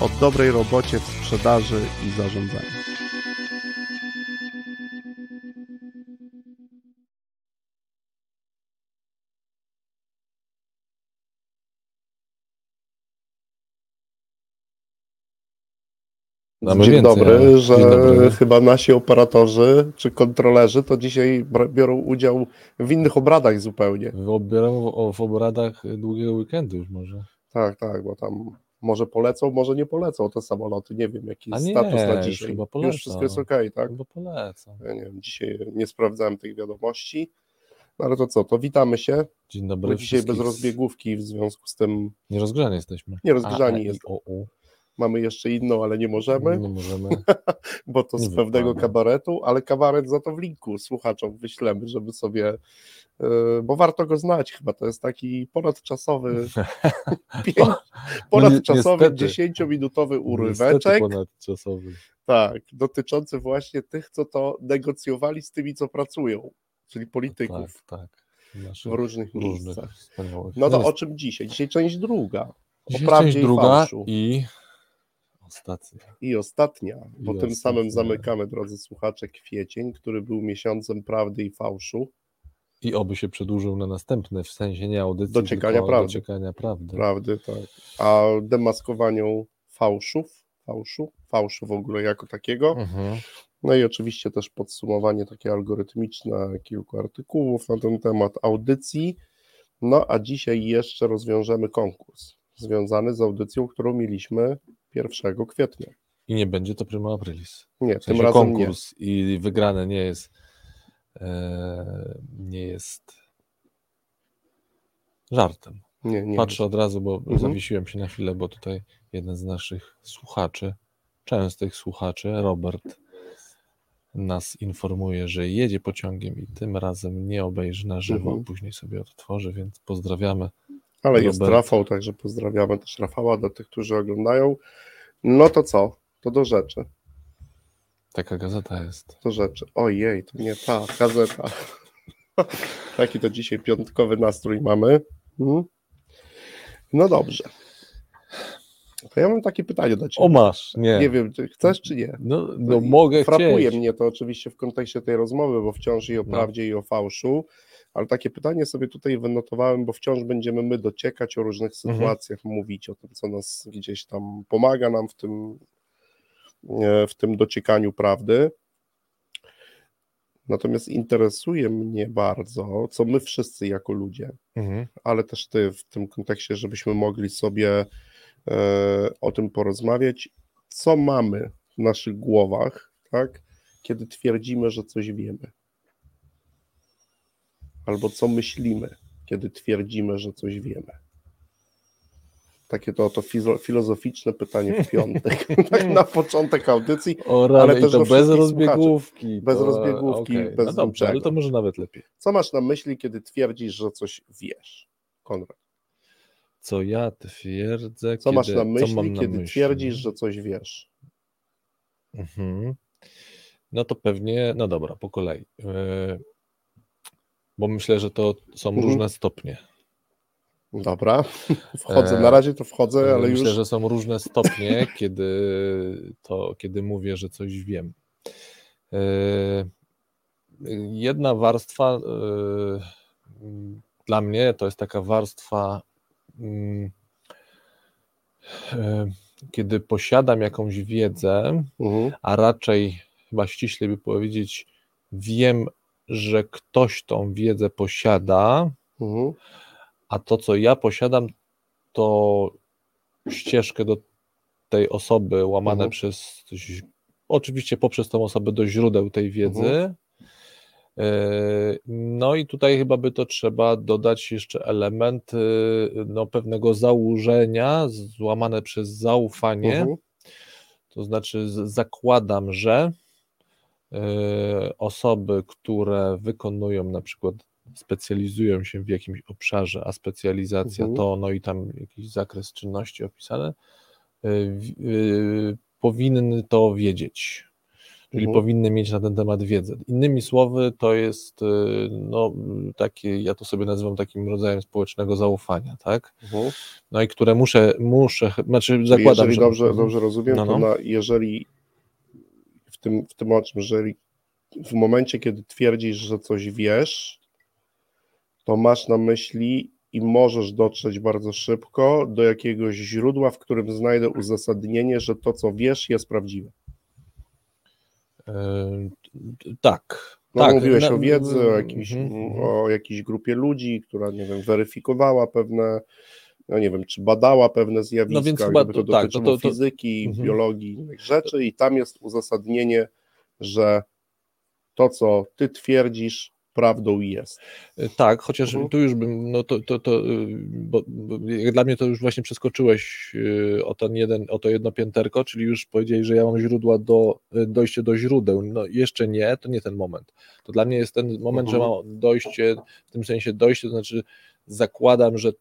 O dobrej robocie w sprzedaży i zarządzaniu. Dzień więcej, dobry, że Dzień dobry. chyba nasi operatorzy czy kontrolerzy to dzisiaj biorą udział w innych obradach zupełnie. Obieram w, w obradach długiego weekendu już może. Tak, tak, bo tam może polecą, może nie polecą te samoloty. Nie wiem, jaki jest status na dzisiaj. Już polecą. wszystko jest okej, tak? Chyba polecam. Ja nie wiem, dzisiaj nie sprawdzałem tych wiadomości. No ale to co, to witamy się. Dzień dobry Bo dzisiaj bez rozbiegówki, w związku z tym Nierozgrzani jesteśmy. Nierozgrzani e, i, jest. O, u. mamy jeszcze inną, ale nie możemy, Nie możemy. bo to z nie pewnego wypada. kabaretu, ale kabaret za to w linku słuchaczom wyślemy, żeby sobie, bo warto go znać chyba, to jest taki ponadczasowy, pięć, ponadczasowy, niestety. dziesięciominutowy uryweczek, ponadczasowy. tak, dotyczący właśnie tych, co to negocjowali z tymi, co pracują, czyli polityków Tak, tak. Naszych w różnych różnych miejscach. wspaniałych. No to o czym dzisiaj? Dzisiaj część druga. Dzisiaj prawdzie część i druga fałszu. i ostatnia. I ostatnia, bo I tym samym ostatnia. zamykamy, drodzy słuchacze, kwiecień, który był miesiącem prawdy i fałszu. I oby się przedłużył na następne, w sensie nie audycji, Dociekania prawdy. dociekania prawdy. Prawdy, tak. A demaskowaniu fałszów, fałszu, fałszu w ogóle jako takiego. Mhm. No i oczywiście też podsumowanie takie algorytmiczne kilku artykułów na ten temat audycji. No a dzisiaj jeszcze rozwiążemy konkurs związany z audycją, którą mieliśmy 1 kwietnia. I nie będzie to prima aprilis. Nie, W tym sensie razem nie. konkurs i wygrane nie jest nie jest żartem. Nie, nie. Patrzę od razu, bo Mhm. zawiesiłem się na chwilę, bo tutaj jeden z naszych słuchaczy, częstych słuchaczy, Robert, nas informuje, że jedzie pociągiem i tym razem nie obejrzy na żywo, Mhm. później sobie odtworzy, więc pozdrawiamy. Ale jest Robert. Rafał, także pozdrawiamy też Rafała dla tych, którzy oglądają. No to co? To do rzeczy. Taka gazeta jest. Do rzeczy. Ojej, to nie ta gazeta. Taki to dzisiaj piątkowy nastrój mamy. Hmm? No dobrze. To ja mam takie pytanie do Ciebie. O masz, nie. Nie wiem, czy chcesz, czy nie. No, no I mogę Frapuje chcieć. mnie to oczywiście w kontekście tej rozmowy, bo wciąż i o No. prawdzie, i o fałszu, ale takie pytanie sobie tutaj wynotowałem, bo wciąż będziemy my dociekać o różnych Mhm. sytuacjach, mówić o tym, co nas gdzieś tam pomaga nam w tym, w tym dociekaniu prawdy. Natomiast interesuje mnie bardzo, co my wszyscy jako ludzie, Mhm. ale też ty w tym kontekście, żebyśmy mogli sobie e, o tym porozmawiać, co mamy w naszych głowach, tak, kiedy twierdzimy, że coś wiemy. Albo co myślimy, kiedy twierdzimy, że coś wiemy. Takie to, to fizo- filozoficzne pytanie w piątek, tak na początek audycji. O Ale rany, też i to bez rozbiegówki. Bez to, rozbiegówki, okej, bez No dobrze, ale to może nawet lepiej. Co masz na myśli, kiedy twierdzisz, że coś wiesz? Konrad, Co ja twierdzę, co kiedy, masz na myśli, na kiedy myśli? twierdzisz, że coś wiesz? Mhm. No to pewnie, no dobra, po kolei. Yy, Bo myślę, że to są Mhm. różne stopnie. Dobra, wchodzę. E, Na razie to wchodzę, ale myślę, już. że są różne stopnie, kiedy to, kiedy mówię, że coś wiem. Yy, Jedna warstwa dla mnie to jest taka warstwa, yy, kiedy posiadam jakąś wiedzę, Mhm. a raczej chyba ściślej by powiedzieć, wiem, że ktoś tą wiedzę posiada, Mhm. A to, co ja posiadam, to ścieżkę do tej osoby łamane Mhm. przez, oczywiście poprzez tą osobę do źródeł tej wiedzy. Mhm. Yy, No i tutaj chyba by to trzeba dodać jeszcze element yy, no, pewnego założenia, złamane przez zaufanie, Mhm. To znaczy, zakładam, że osoby, które wykonują na przykład specjalizują się w jakimś obszarze, a specjalizacja mhm. to, no i tam jakiś zakres czynności opisane, powinny to wiedzieć czyli mhm. powinny mieć na ten temat wiedzę. Innymi słowy, to jest y, no, takie, ja to sobie nazywam takim rodzajem społecznego zaufania, tak? Mhm. No i które muszę, muszę, znaczy zakładam, jeżeli że... Dobrze, mhm. dobrze rozumiem, no, no. to na, jeżeli w tym, w tym o czym, jeżeli w momencie, kiedy twierdzisz, że coś wiesz, to masz na myśli i możesz dotrzeć bardzo szybko do jakiegoś źródła, w którym znajdę uzasadnienie, że to, co wiesz, jest prawdziwe. Tak. No, tak. Mówiłeś o wiedzy, o, jakimś, mm -hmm. o jakiejś grupie ludzi, która, nie wiem, weryfikowała pewne, no nie wiem, czy badała pewne zjawiska, no więc chyba, to, to tak, to, to, fizyki, mm -hmm. biologii, innych rzeczy i tam jest uzasadnienie, że to, co ty twierdzisz, prawdą jest. E, tak, chociaż mhm. tu już bym, no to, to, to y, bo, bo, dla mnie to już właśnie przeskoczyłeś y, o, ten jeden, o to jedno pięterko, czyli już powiedzieli, że ja mam źródła do, y, dojście do źródeł. No jeszcze nie, to nie ten moment. To dla mnie jest ten moment, mhm. że mam dojście, w tym sensie dojście, to znaczy zakładam, że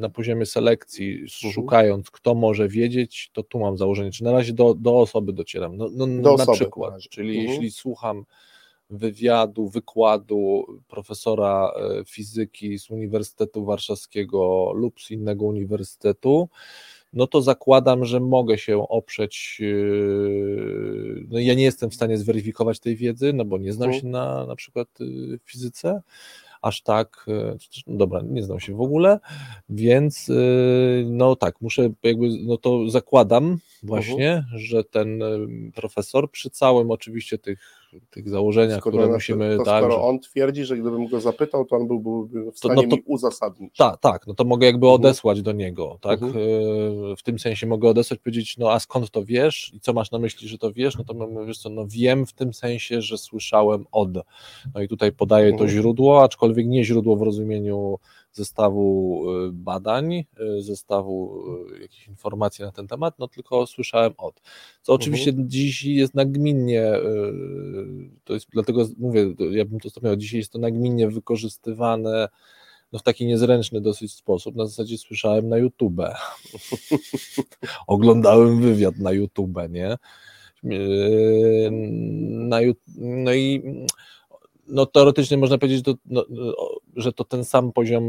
na poziomie selekcji, mhm. szukając, kto może wiedzieć, to tu mam założenie, czy na razie do, do osoby docieram. No, no do na przykład, czyli mhm. jeśli słucham wywiadu, wykładu profesora e, fizyki z Uniwersytetu Warszawskiego lub z innego uniwersytetu, no to zakładam, że mogę się oprzeć. E, no ja nie jestem w stanie zweryfikować tej wiedzy, no bo nie znam mhm. się na na przykład e, fizyce, aż tak, no dobra, nie znam się w ogóle, więc no tak, muszę jakby, no to zakładam właśnie, uh -huh. że ten profesor przy całym oczywiście tych tych założeniach, skoro które musimy... To, tak, skoro że... on twierdzi, że gdybym go zapytał, to on byłby w stanie to, no to, mi uzasadnić. Tak, tak, no to mogę jakby mhm. odesłać do niego, tak? Mhm. E, w tym sensie mogę odesłać, powiedzieć, no a skąd to wiesz i co masz na myśli, że to wiesz? No to mamy, wiesz co, no wiem w tym sensie, że słyszałem od. No i tutaj podaję to mhm. źródło, aczkolwiek nie źródło w rozumieniu zestawu y, badań, y, zestawu y, jakichś informacji na ten temat, no tylko słyszałem od. Co oczywiście uh mhm. dziś jest nagminnie, to jest dlatego mówię, ja bym to stopniał, dzisiaj jest to nagminnie wykorzystywane no w taki niezręczny dosyć sposób. Na zasadzie słyszałem na YouTube. Oglądałem wywiad na YouTube, nie? Na, no i no teoretycznie można powiedzieć, że to, no, że to ten sam poziom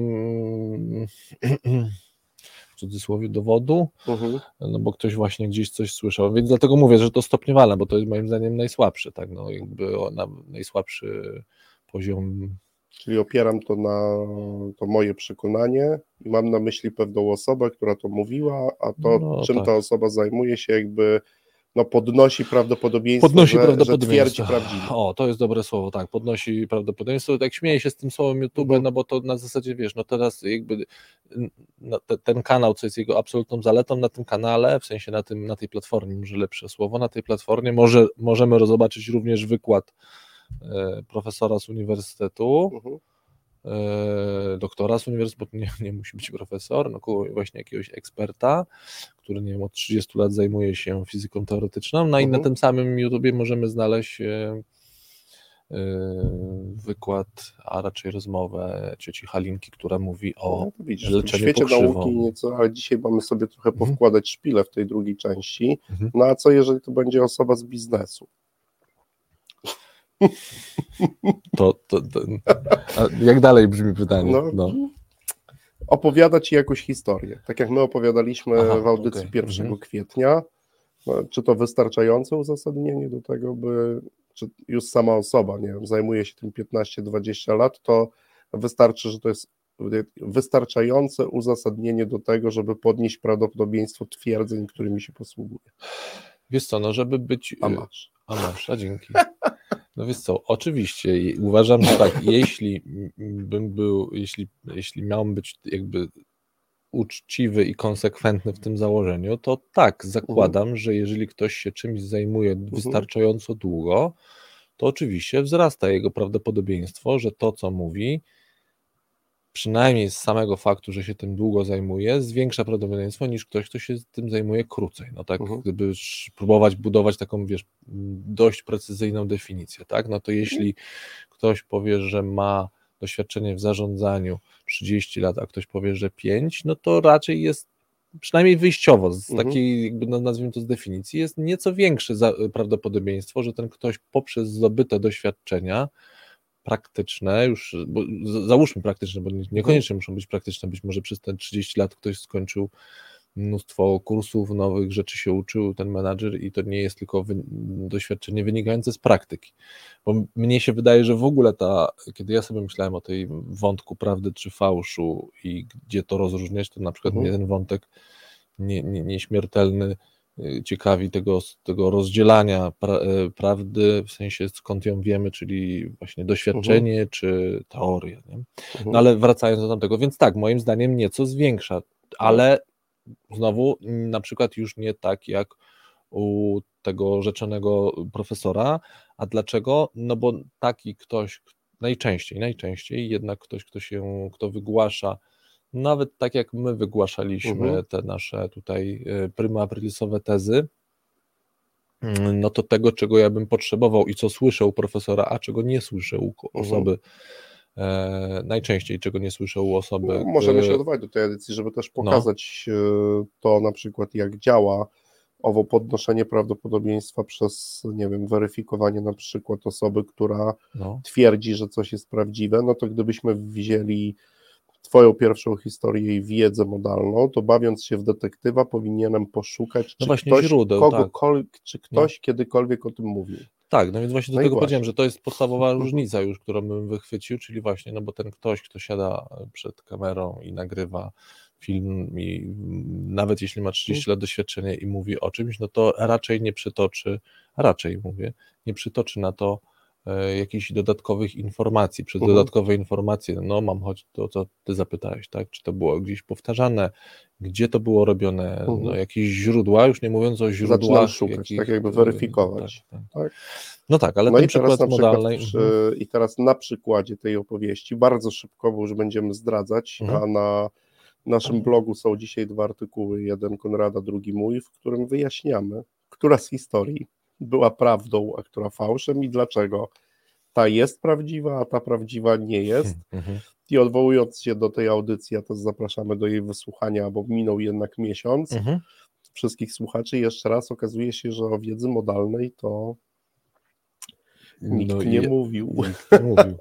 w cudzysłowie dowodu, uh-huh. no bo ktoś właśnie gdzieś coś słyszał, więc dlatego mówię, że to stopniowalne, bo to jest moim zdaniem najsłabszy, tak, no jakby na najsłabszy poziom. Czyli opieram to na to moje przekonanie i mam na myśli pewną osobę, która to mówiła, a to, no, czym tak. ta osoba zajmuje się, jakby no podnosi prawdopodobieństwo, podnosi że, prawdopodobieństwo. że. O, to jest dobre słowo, tak, podnosi prawdopodobieństwo. Tak śmieję się z tym słowem YouTube, mhm. no bo to na zasadzie, wiesz, no teraz jakby no, te, ten kanał, co jest jego absolutną zaletą na tym kanale, w sensie na, tym, na tej platformie, może lepsze słowo, na tej platformie może, możemy zobaczyć również wykład e, profesora z uniwersytetu, mhm E, doktora z uniwersytetu, nie, nie musi być profesor, no właśnie jakiegoś eksperta, który nie wiem, od 30 lat zajmuje się fizyką teoretyczną, no i na mhm. tym samym YouTubie możemy znaleźć e, e, wykład, a raczej rozmowę cioci Halinki, która mówi o no, widzisz, leczeniu świecie pokrzywą. nauki nieco, ale dzisiaj mamy sobie trochę mhm. powkładać szpilę w tej drugiej części. Mhm. No a co jeżeli to będzie osoba z biznesu? To, to, to jak dalej brzmi pytanie? No, no. Opowiada ci jakąś historię. Tak jak my opowiadaliśmy Aha, w audycji okay. 1 mhm. kwietnia. No, czy to wystarczające uzasadnienie do tego, by czy już sama osoba, nie wiem, zajmuje się tym 15-20 lat, to wystarczy, że to jest wystarczające uzasadnienie do tego, żeby podnieść prawdopodobieństwo twierdzeń, którymi się posługuje. Wiesz co, no żeby być... A masz. A masz, a dzięki. No więc co, oczywiście uważam, że tak, jeśli bym był, jeśli, jeśli miałbym być jakby uczciwy i konsekwentny w tym założeniu, to tak, zakładam, mhm. że jeżeli ktoś się czymś zajmuje mhm. wystarczająco długo, to oczywiście wzrasta jego prawdopodobieństwo, że to, co mówi, przynajmniej z samego faktu, że się tym długo zajmuje, zwiększa prawdopodobieństwo niż ktoś, kto się tym zajmuje krócej. No tak, mhm. gdyby próbować budować taką, wiesz, dość precyzyjną definicję, tak, no to jeśli ktoś powie, że ma doświadczenie w zarządzaniu 30 lat, a ktoś powie, że 5, no to raczej jest przynajmniej wyjściowo, z mhm. takiej, jakby nazwijmy to z definicji, jest nieco większe prawdopodobieństwo, że ten ktoś poprzez zdobyte doświadczenia praktyczne, już bo załóżmy praktyczne, bo niekoniecznie muszą być praktyczne, być może przez te 30 lat ktoś skończył mnóstwo kursów, nowych rzeczy się uczył ten menadżer i to nie jest tylko wy, doświadczenie wynikające z praktyki. Bo mnie się wydaje, że w ogóle ta, kiedy ja sobie myślałem o tej wątku prawdy czy fałszu i gdzie to rozróżniać, to na przykład mhm. mnie ten wątek nie, nie, nieśmiertelny ciekawi tego, tego rozdzielania pra, y, prawdy, w sensie skąd ją wiemy, czyli właśnie doświadczenie mhm. czy teoria. Nie? Mhm. No ale wracając do tamtego, więc tak, moim zdaniem nieco zwiększa, ale Znowu, na przykład już nie tak jak u tego rzeczonego profesora. A dlaczego? No bo taki ktoś, najczęściej, najczęściej jednak ktoś, kto się, kto wygłasza, nawet tak jak my wygłaszaliśmy mhm. te nasze tutaj e, prima aprilisowe tezy, mm, no to tego, czego ja bym potrzebował i co słyszę u profesora, a czego nie słyszę u mhm. osoby, mhm E, najczęściej, czego nie słyszę u osoby. No, możemy się odwołać do tej edycji, żeby też no. pokazać no. to na przykład, jak działa owo podnoszenie prawdopodobieństwa przez, nie wiem, weryfikowanie na przykład osoby, która no. twierdzi, że coś jest prawdziwe, no to gdybyśmy wzięli Twoją pierwszą historię i wiedzę modalną, to bawiąc się w detektywa, powinienem poszukać, no czy, ktoś, źródeł, tak. czy ktoś no. kiedykolwiek o tym mówił. Tak, no więc właśnie do no tego powiedziałem, że to jest podstawowa różnica już, którą bym wychwycił, czyli właśnie, no bo ten ktoś, kto siada przed kamerą i nagrywa film i nawet jeśli ma 30 lat doświadczenia i mówi o czymś, no to raczej nie przytoczy, raczej mówię, nie przytoczy na to jakichś dodatkowych informacji. Przez mhm. dodatkowe informacje, no mam choć to, co ty zapytałeś, tak? Czy to było gdzieś powtarzane, gdzie to było robione, mhm. no, jakieś źródła, już nie mówiąc o źródłach. Zaczynam szukać, jakich, tak jakby weryfikować. Tak, tak. tak. No tak, ale no ten przykład modalny. Przy, mhm. I teraz na przykładzie tej opowieści, bardzo szybko, bo już będziemy zdradzać, mhm. a na naszym blogu są dzisiaj dwa artykuły, jeden Konrada, drugi mój, w którym wyjaśniamy, która z historii była prawdą, a która fałszem i dlaczego ta jest prawdziwa, a ta prawdziwa nie jest. Mhm. I odwołując się do tej audycji, a to zapraszamy do jej wysłuchania, bo minął jednak miesiąc. Mhm. Wszystkich słuchaczy jeszcze raz okazuje się, że o wiedzy modalnej to nikt no nie je, mówił. Nikt nie mówił.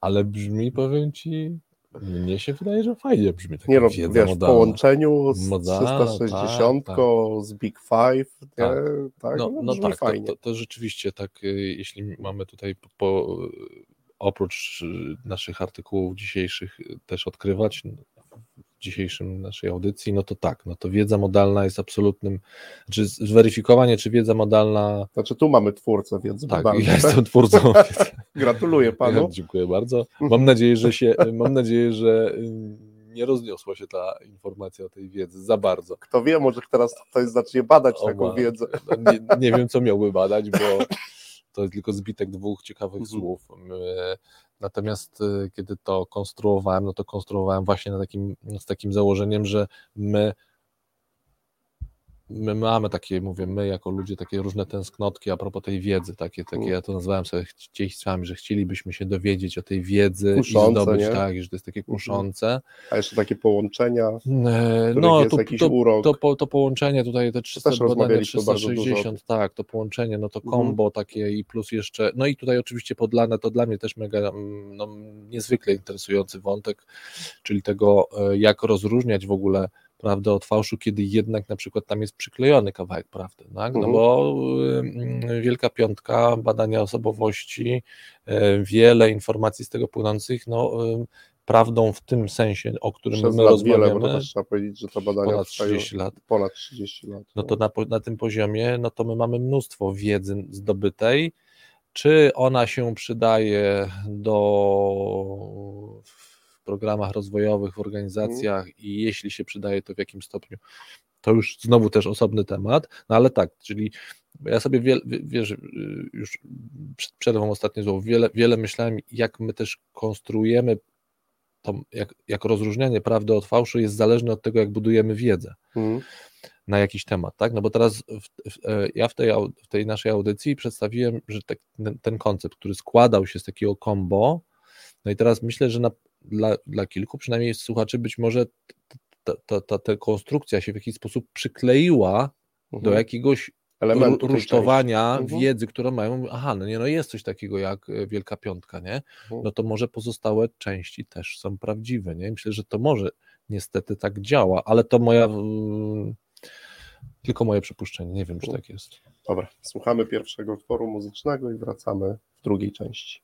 Ale brzmi, powiem ci, mnie się wydaje, że fajnie brzmi taka Nie no, wiesz, w połączeniu z modalna, 360, tak, tak. z Big Five, tak, tak no, no, no tak, fajnie. To, to, to, rzeczywiście tak, y, jeśli mamy tutaj po, po, oprócz y, naszych artykułów dzisiejszych y, też odkrywać, dzisiejszym naszej audycji, no to tak, no to wiedza modalna jest absolutnym, czy zweryfikowanie, czy wiedza modalna... Znaczy tu mamy twórcę wiedzy tak, modalnej. Ja tak, ja jestem twórcą Gratuluję panu. Ja, dziękuję bardzo. Mam nadzieję, że się, mam nadzieję, że y, nie rozniosła się ta informacja o tej wiedzy za bardzo. Kto wie, może teraz ktoś zacznie badać o, taką ma, wiedzę. No, nie, nie wiem, co miałby badać, bo to jest tylko zbitek dwóch ciekawych mhm. słów. Natomiast y, kiedy to konstruowałem, no to konstruowałem właśnie na takim, z takim założeniem, że my my mamy takie, mówię, my jako ludzie, takie różne tęsknotki a propos tej wiedzy, takie, takie ja to nazwałem sobie chciejstwami, że chcielibyśmy się dowiedzieć o tej wiedzy kuszące, i zdobyć, nie? tak, że to jest takie mhm. kuszące. A jeszcze takie połączenia, no, to, to, to, to, połączenie tutaj, te 300, to 360, tak, to połączenie, no to kombo mhm. takie i plus jeszcze, no i tutaj oczywiście podlane, to dla mnie też mega, mm, no, niezwykle interesujący wątek, czyli tego, e, jak rozróżniać w ogóle prawdę od fałszu, kiedy jednak na przykład tam jest przyklejony kawałek prawdy, tak? no mhm. bo Wielka Piątka, badania osobowości, wiele informacji z tego płynących, no prawdą w tym sensie, o którym Przez my lat rozmawiamy. Wiele, bo to trzeba powiedzieć, że to badania ponad 30 lat. Ponad 30 lat. No to na, na tym poziomie, no to my mamy mnóstwo wiedzy zdobytej, czy ona się przydaje do programach rozwojowych, w organizacjach mm. i jeśli się przydaje, to w jakim stopniu. To już znowu też osobny temat, no ale tak, czyli ja sobie wiele, wiesz, już przed przerwą ostatnio znowu wiele, wiele myślałem, jak my też konstruujemy to jak, jak rozróżnianie prawdy od fałszu jest zależne od tego, jak budujemy wiedzę mhm. na jakiś temat, tak? No bo teraz w, w, e, ja w tej, w tej naszej audycji przedstawiłem, że te, ten, ten, koncept, który składał się z takiego combo, no i teraz myślę, że na, dla, dla kilku przynajmniej słuchaczy być może ta, ta, ta, ta konstrukcja się w jakiś sposób przykleiła mhm. do jakiegoś elementu rusztowania mhm. wiedzy, którą mają, aha, no nie, no jest coś takiego jak e, Wielka Piątka, nie? Mhm. No to może pozostałe części też są prawdziwe, nie? Myślę, że to może niestety tak działa, ale to moja tylko moje przypuszczenie, nie wiem, czy mhm. tak jest. Dobra, słuchamy pierwszego utworu muzycznego i wracamy w drugiej części.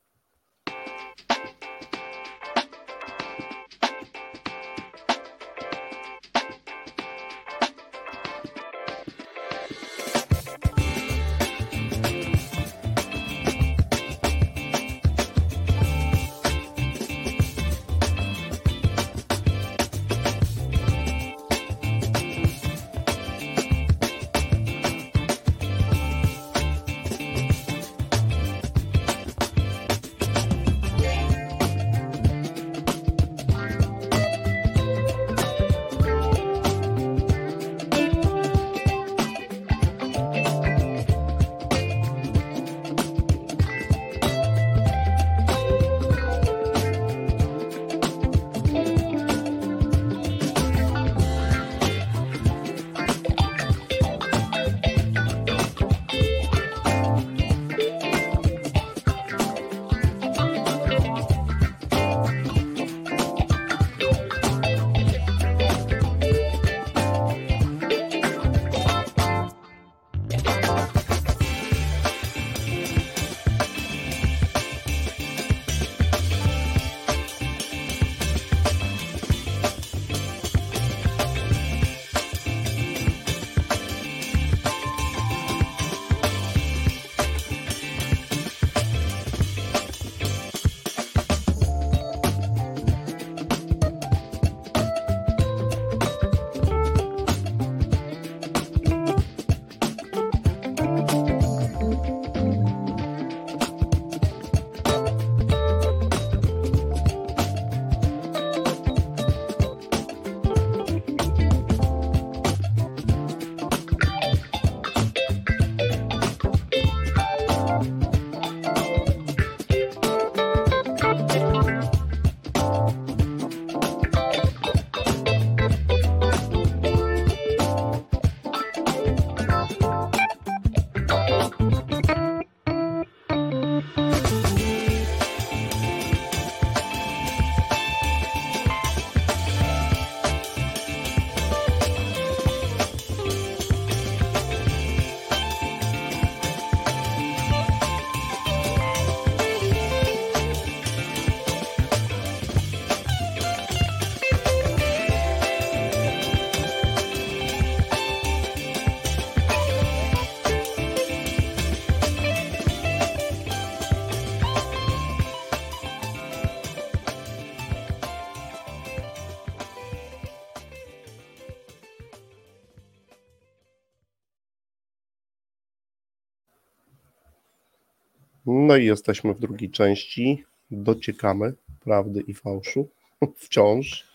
No i jesteśmy w drugiej części. Dociekamy prawdy i fałszu. Wciąż.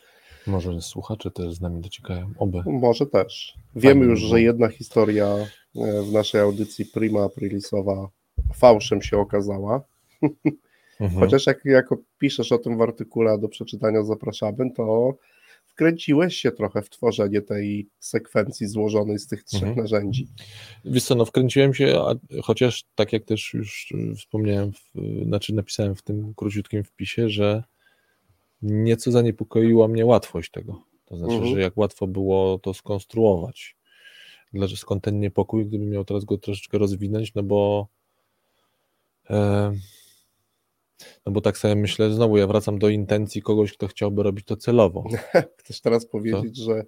Może słuchacze też z nami dociekają, oby. Może też. Wiemy już, że jedna historia e, w naszej audycji Prima Aprilisowa fałszem się okazała. Mhm. Chociaż jak, jak piszesz o tym w artykule, do przeczytania zapraszamy, to wkręciłeś się trochę w tworzenie tej sekwencji złożonej z tych trzech mhm. narzędzi. Wiesz co, no wkręciłem się, chociaż tak jak też już wspomniałem, w, znaczy napisałem w tym króciutkim wpisie, że nieco zaniepokoiła mnie łatwość tego. To znaczy, mhm. że jak łatwo było to skonstruować. Dlaczego skąd ten niepokój, gdybym miał teraz go troszeczkę rozwinąć, no bo e, no bo tak sobie myślę, znowu ja wracam do intencji kogoś, kto chciałby robić to celowo. Chcesz teraz powiedzieć, co? że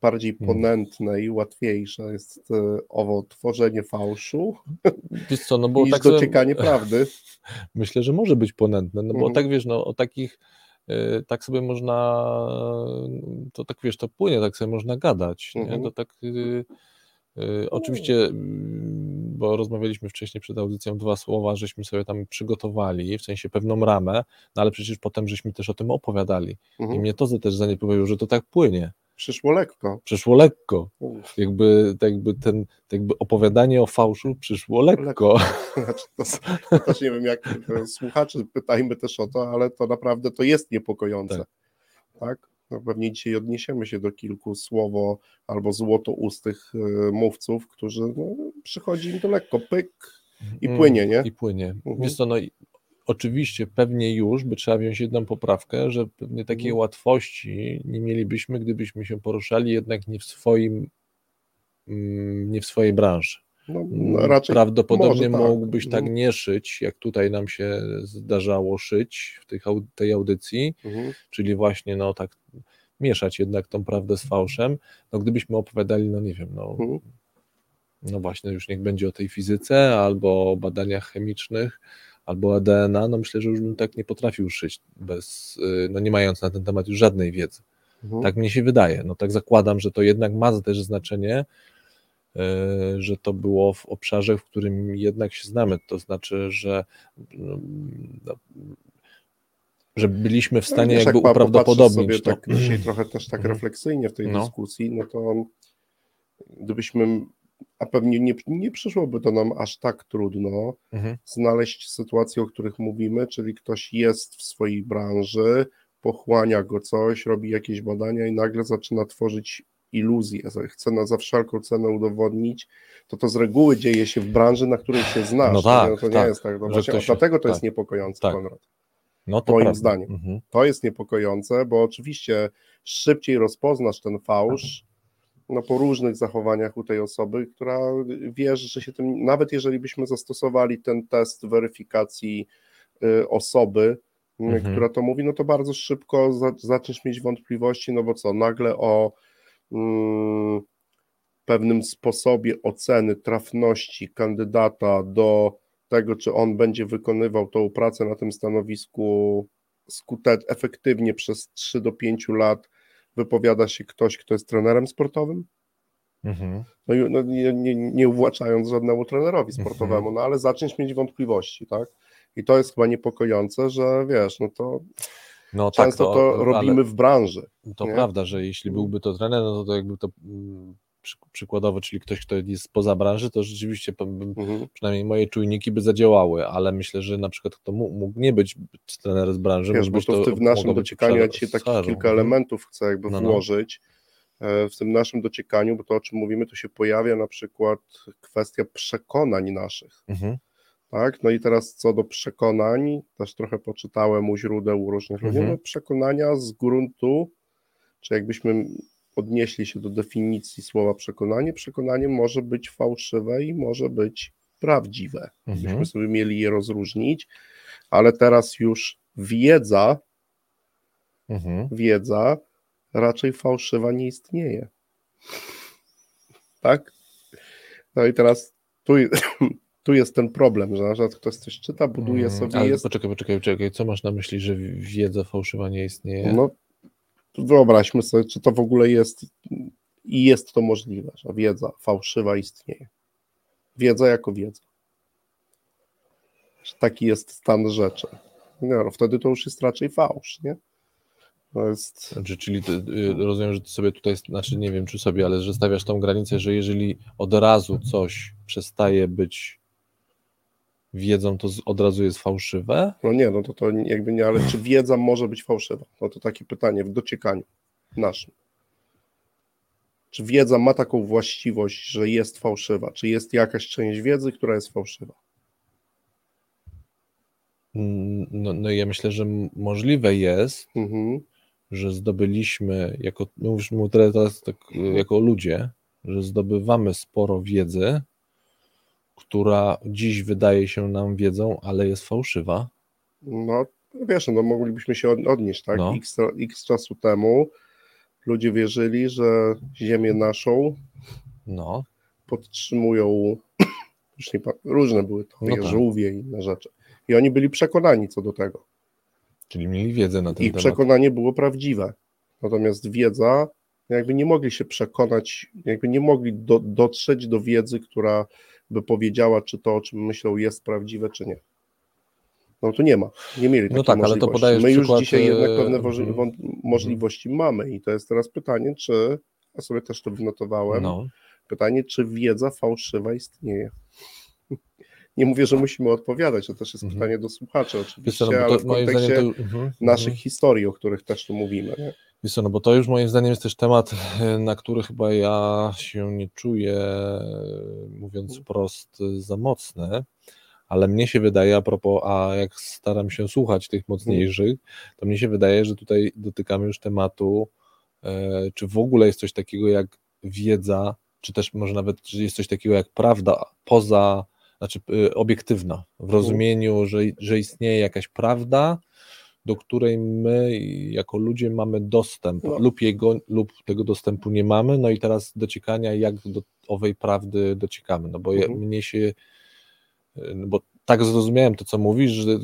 bardziej hmm. ponętne i łatwiejsze jest e, owo tworzenie fałszu wiesz co, no bo niż tak dociekanie sobie... prawdy. Myślę, że może być ponętne, no bo hmm. tak wiesz, no o takich e, tak sobie można to tak wiesz, to płynie, tak sobie można gadać, hmm. to tak oczywiście, bo rozmawialiśmy wcześniej przed audycją dwa słowa, żeśmy sobie tam przygotowali, w sensie pewną ramę, no ale przecież potem żeśmy też o tym opowiadali. Mhm. I mnie to też zaniepokoiło, że to tak płynie. Przyszło lekko. Przyszło lekko. Jakby, tak jakby ten tak jakby opowiadanie o fałszu przyszło lekko. lekko. Znaczy, to, to też nie wiem, jak słuchaczy pytajmy też o to, ale to naprawdę to jest niepokojące. Tak. tak? No pewnie dzisiaj odniesiemy się do kilku słowo albo złotoustych y, mówców, którzy no, przychodzi im to lekko, pyk i mm, płynie, nie? I płynie. Mhm. Wiesz co, no oczywiście pewnie już by trzeba wziąć jedną poprawkę, że pewnie takiej mhm. łatwości nie mielibyśmy, gdybyśmy się poruszali jednak nie w swoim, mm, nie w swojej branży. No, no raczej Prawdopodobnie tak. mógłbyś tak mhm. nie szyć, jak tutaj nam się zdarzało szyć w tej, tej audycji, mhm. czyli właśnie no tak mieszać jednak tą prawdę z fałszem. No gdybyśmy opowiadali, no nie wiem, no, mhm. no właśnie już niech będzie o tej fizyce albo o badaniach chemicznych, albo o DNA, no myślę, że już bym tak nie potrafił szyć bez, y, no nie mając na ten temat już żadnej wiedzy. Mhm. Tak mi się wydaje. No tak zakładam, że to jednak ma też znaczenie, że to było w obszarze, w którym jednak się znamy. To znaczy, że no, no że byliśmy w no, stanie no, jakby jak uprawdopodobnić sobie to. tak dzisiaj trochę też tak mhm. refleksyjnie w tej no. dyskusji, no to gdybyśmy a pewnie nie, nie przyszłoby to nam aż tak trudno mhm. znaleźć sytuacje, o których mówimy, czyli ktoś jest w swojej branży, pochłania go coś, robi jakieś badania i nagle zaczyna tworzyć iluzję, chce na za wszelką cenę udowodnić, to to z reguły dzieje się w branży, na której się znasz. No tak, no to nie tak, jest tak. No właśnie, się, dlatego to tak, jest niepokojące, tak. Konrad. No to moim prawda. zdaniem. Mhm. To jest niepokojące, bo oczywiście szybciej rozpoznasz ten fałsz, no, po różnych zachowaniach u tej osoby, która wie, że się tym, nawet jeżeli byśmy zastosowali ten test weryfikacji y, osoby, mhm. która to mówi, no to bardzo szybko za, zaczniesz mieć wątpliwości, no bo co, nagle o pewnym sposobie oceny trafności kandydata do tego, czy on będzie wykonywał tą pracę na tym stanowisku skutecznie, efektywnie przez 3 do 5 lat, wypowiada się ktoś, kto jest trenerem sportowym. Mhm. No, no, nie, nie, nie uwłaczając żadnemu trenerowi mhm. sportowemu, mhm. no ale zacząć mieć wątpliwości, tak? I to jest chyba niepokojące, że wiesz, no to no, tak, często tak, to, to robimy w branży. To nie? prawda, że jeśli byłby to trener, no to jakby to mm, przykładowo, czyli ktoś, kto jest poza branży, to rzeczywiście mhm. przynajmniej moje czujniki by zadziałały, ale myślę, że na przykład to mógł nie być trener z branży. Wiesz, bo to, to w naszym dociekaniu ja dzisiaj takich kilka mhm. elementów chcę jakby no, no. włożyć. E, w tym naszym dociekaniu, bo to o czym mówimy, to się pojawia na przykład kwestia przekonań naszych. Mhm. Tak, no i teraz co do przekonań, też trochę poczytałem u źródeł różnych ludzi, mhm. no przekonania z gruntu, czy jakbyśmy odnieśli się do definicji słowa przekonanie, przekonanie może być fałszywe i może być prawdziwe. Mhm. Byśmy sobie mieli je rozróżnić, ale teraz już wiedza, mhm. wiedza raczej fałszywa nie istnieje. Tak? No i teraz tu, tu jest ten problem, że na przykład ktoś coś czyta, buduje mm, sobie. Ale jest... poczekaj, poczekaj, poczekaj. Co masz na myśli, że wiedza fałszywa nie istnieje? No, wyobraźmy sobie, czy to w ogóle jest i jest to możliwe, że wiedza fałszywa istnieje. Wiedza jako wiedza. Że taki jest stan rzeczy. No, wtedy to już jest raczej fałsz, nie? To jest... Znaczy, czyli ty, y, rozumiem, że ty sobie tutaj, znaczy nie wiem czy sobie, ale że stawiasz tą granicę, że jeżeli od razu coś przestaje być wiedzą, to od razu jest fałszywe? No nie, no to, to jakby nie, ale czy wiedza może być fałszywa? No to takie pytanie w dociekaniu naszym. Czy wiedza ma taką właściwość, że jest fałszywa? Czy jest jakaś część wiedzy, która jest fałszywa? Mm, no, no ja myślę, że możliwe jest, mhm że zdobyliśmy, jako, mówimy teraz tak, jako ludzie, że zdobywamy sporo wiedzy, która dziś wydaje się nam wiedzą, ale jest fałszywa. No, wiesz, no moglibyśmy się odnieść, tak? No. X, X czasu temu ludzie wierzyli, że Ziemię naszą no. podtrzymują, już nie, różne były to, no tak. żółwie i inne rzeczy. I oni byli przekonani co do tego. Czyli mieli wiedzę na ten Ich temat. przekonanie było prawdziwe. Natomiast wiedza jakby nie mogli się przekonać, jakby nie mogli do, dotrzeć do wiedzy, która by powiedziała, czy to, o czym myślą, jest prawdziwe, czy nie. No tu nie ma, nie mieli takiej no tak, możliwości. Ale to podajesz My już przykład... dzisiaj jednak e, pewne mhm. możliwości mamy i to jest teraz pytanie, czy, ja sobie też to wynotowałem, no. pytanie, czy wiedza fałszywa istnieje. Nie mówię, że musimy odpowiadać, to też jest mhm. pytanie do słuchaczy oczywiście, no, ale w kontekście to, mhm, naszych historii, o których też tu mówimy. Nie? Wiesz co, no bo to już moim zdaniem jest też temat, na który chyba ja się nie czuję, mówiąc mhm. prost, za mocny, ale mnie się wydaje, a propos, a jak staram się słuchać tych mocniejszych, to mnie się wydaje, że tutaj dotykamy już tematu, e, czy w ogóle jest coś takiego jak wiedza, czy też może nawet, czy jest coś takiego jak prawda poza, znaczy y, obiektywna, w rozumieniu, że, że istnieje jakaś prawda, do której my jako ludzie mamy dostęp no. lub, jego, lub tego dostępu nie mamy, no i teraz dociekania, jak do owej prawdy dociekamy, no bo mhm. mnie się, no bo tak zrozumiałem to, co mówisz, że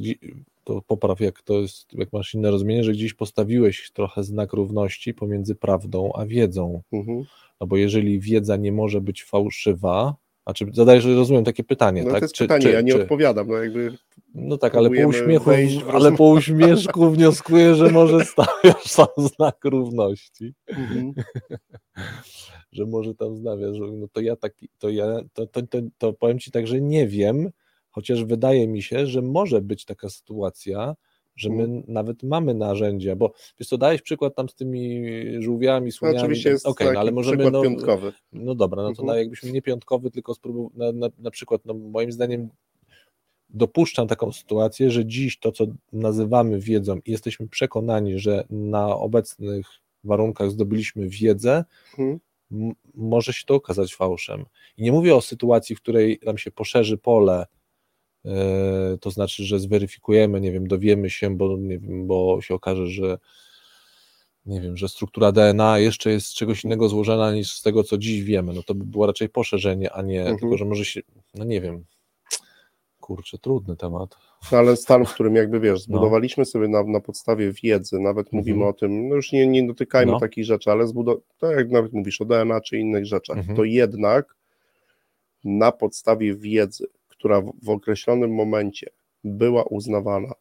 to popraw, jak to jest, jak masz inne rozumienie, że gdzieś postawiłeś trochę znak równości pomiędzy prawdą a wiedzą, mhm. no bo jeżeli wiedza nie może być fałszywa, a czy zadajesz, rozumiem takie pytanie, no, tak? To jest czy, pytanie, czy, ja nie czy... odpowiadam, no jakby no tak, ale po uśmiechu, ale po uśmieszku wnioskuję, że może stawiasz sam znak równości. Mhm. że może tam znawiasz, no to ja tak, to ja, to, to, to, to powiem Ci tak, że nie wiem, chociaż wydaje mi się, że może być taka sytuacja, że my mhm. nawet mamy narzędzia, bo wiesz co, dałeś przykład tam z tymi żółwiami, słoniami. No, oczywiście jest okay, no, ale możemy, no, piątkowy. No dobra, no to mhm. jakbyśmy nie piątkowy, tylko spróbował, na, na, na przykład, no moim zdaniem dopuszczam taką sytuację, że dziś to, co nazywamy wiedzą i jesteśmy przekonani, że na obecnych warunkach zdobyliśmy wiedzę, hmm. może się to okazać fałszem. I nie mówię o sytuacji, w której nam się poszerzy pole, yy, to znaczy, że zweryfikujemy, nie wiem, dowiemy się, bo, nie wiem, bo się okaże, że nie wiem, że struktura DNA jeszcze jest z czegoś innego złożona niż z tego, co dziś wiemy. No to by było raczej poszerzenie, a nie, mhm. tylko że może się, no nie wiem, Kurczę, trudny temat. No, ale stan, w którym jakby wiesz, no. zbudowaliśmy no. sobie na, na podstawie wiedzy, nawet mhm. mówimy o tym, no już nie, nie dotykajmy no. takich rzeczy, ale zbudow- to jak nawet mówisz o DNA czy innych rzeczach, mhm. to jednak na podstawie wiedzy, która w, w określonym momencie była uznawana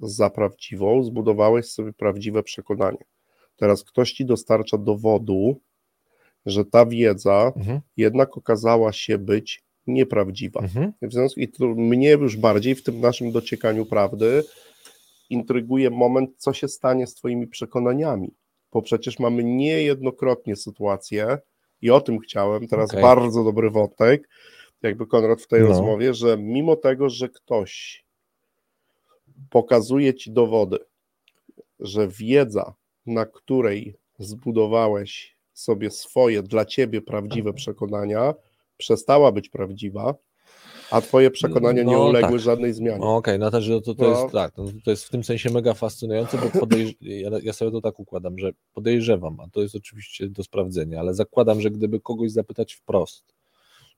za prawdziwą, zbudowałeś sobie prawdziwe przekonanie. Teraz ktoś ci dostarcza dowodu, że ta wiedza mhm. jednak okazała się być nieprawdziwa. Mhm. W związku i to mnie już bardziej w tym naszym dociekaniu prawdy intryguje moment, co się stanie z Twoimi przekonaniami, bo przecież mamy niejednokrotnie sytuację, i o tym chciałem, teraz okay. bardzo dobry wątek, jakby Konrad w tej no. rozmowie, że mimo tego, że ktoś pokazuje Ci dowody, że wiedza, na której zbudowałeś sobie swoje dla Ciebie prawdziwe przekonania, przestała być prawdziwa, a twoje przekonania no, nie uległy tak. żadnej zmianie. Okej, okay, no to, to, to no. jest tak, no, to jest w tym sensie mega fascynujące, bo podejrz... ja, ja, sobie to tak układam, że podejrzewam, a to jest oczywiście do sprawdzenia, ale zakładam, że gdyby kogoś zapytać wprost,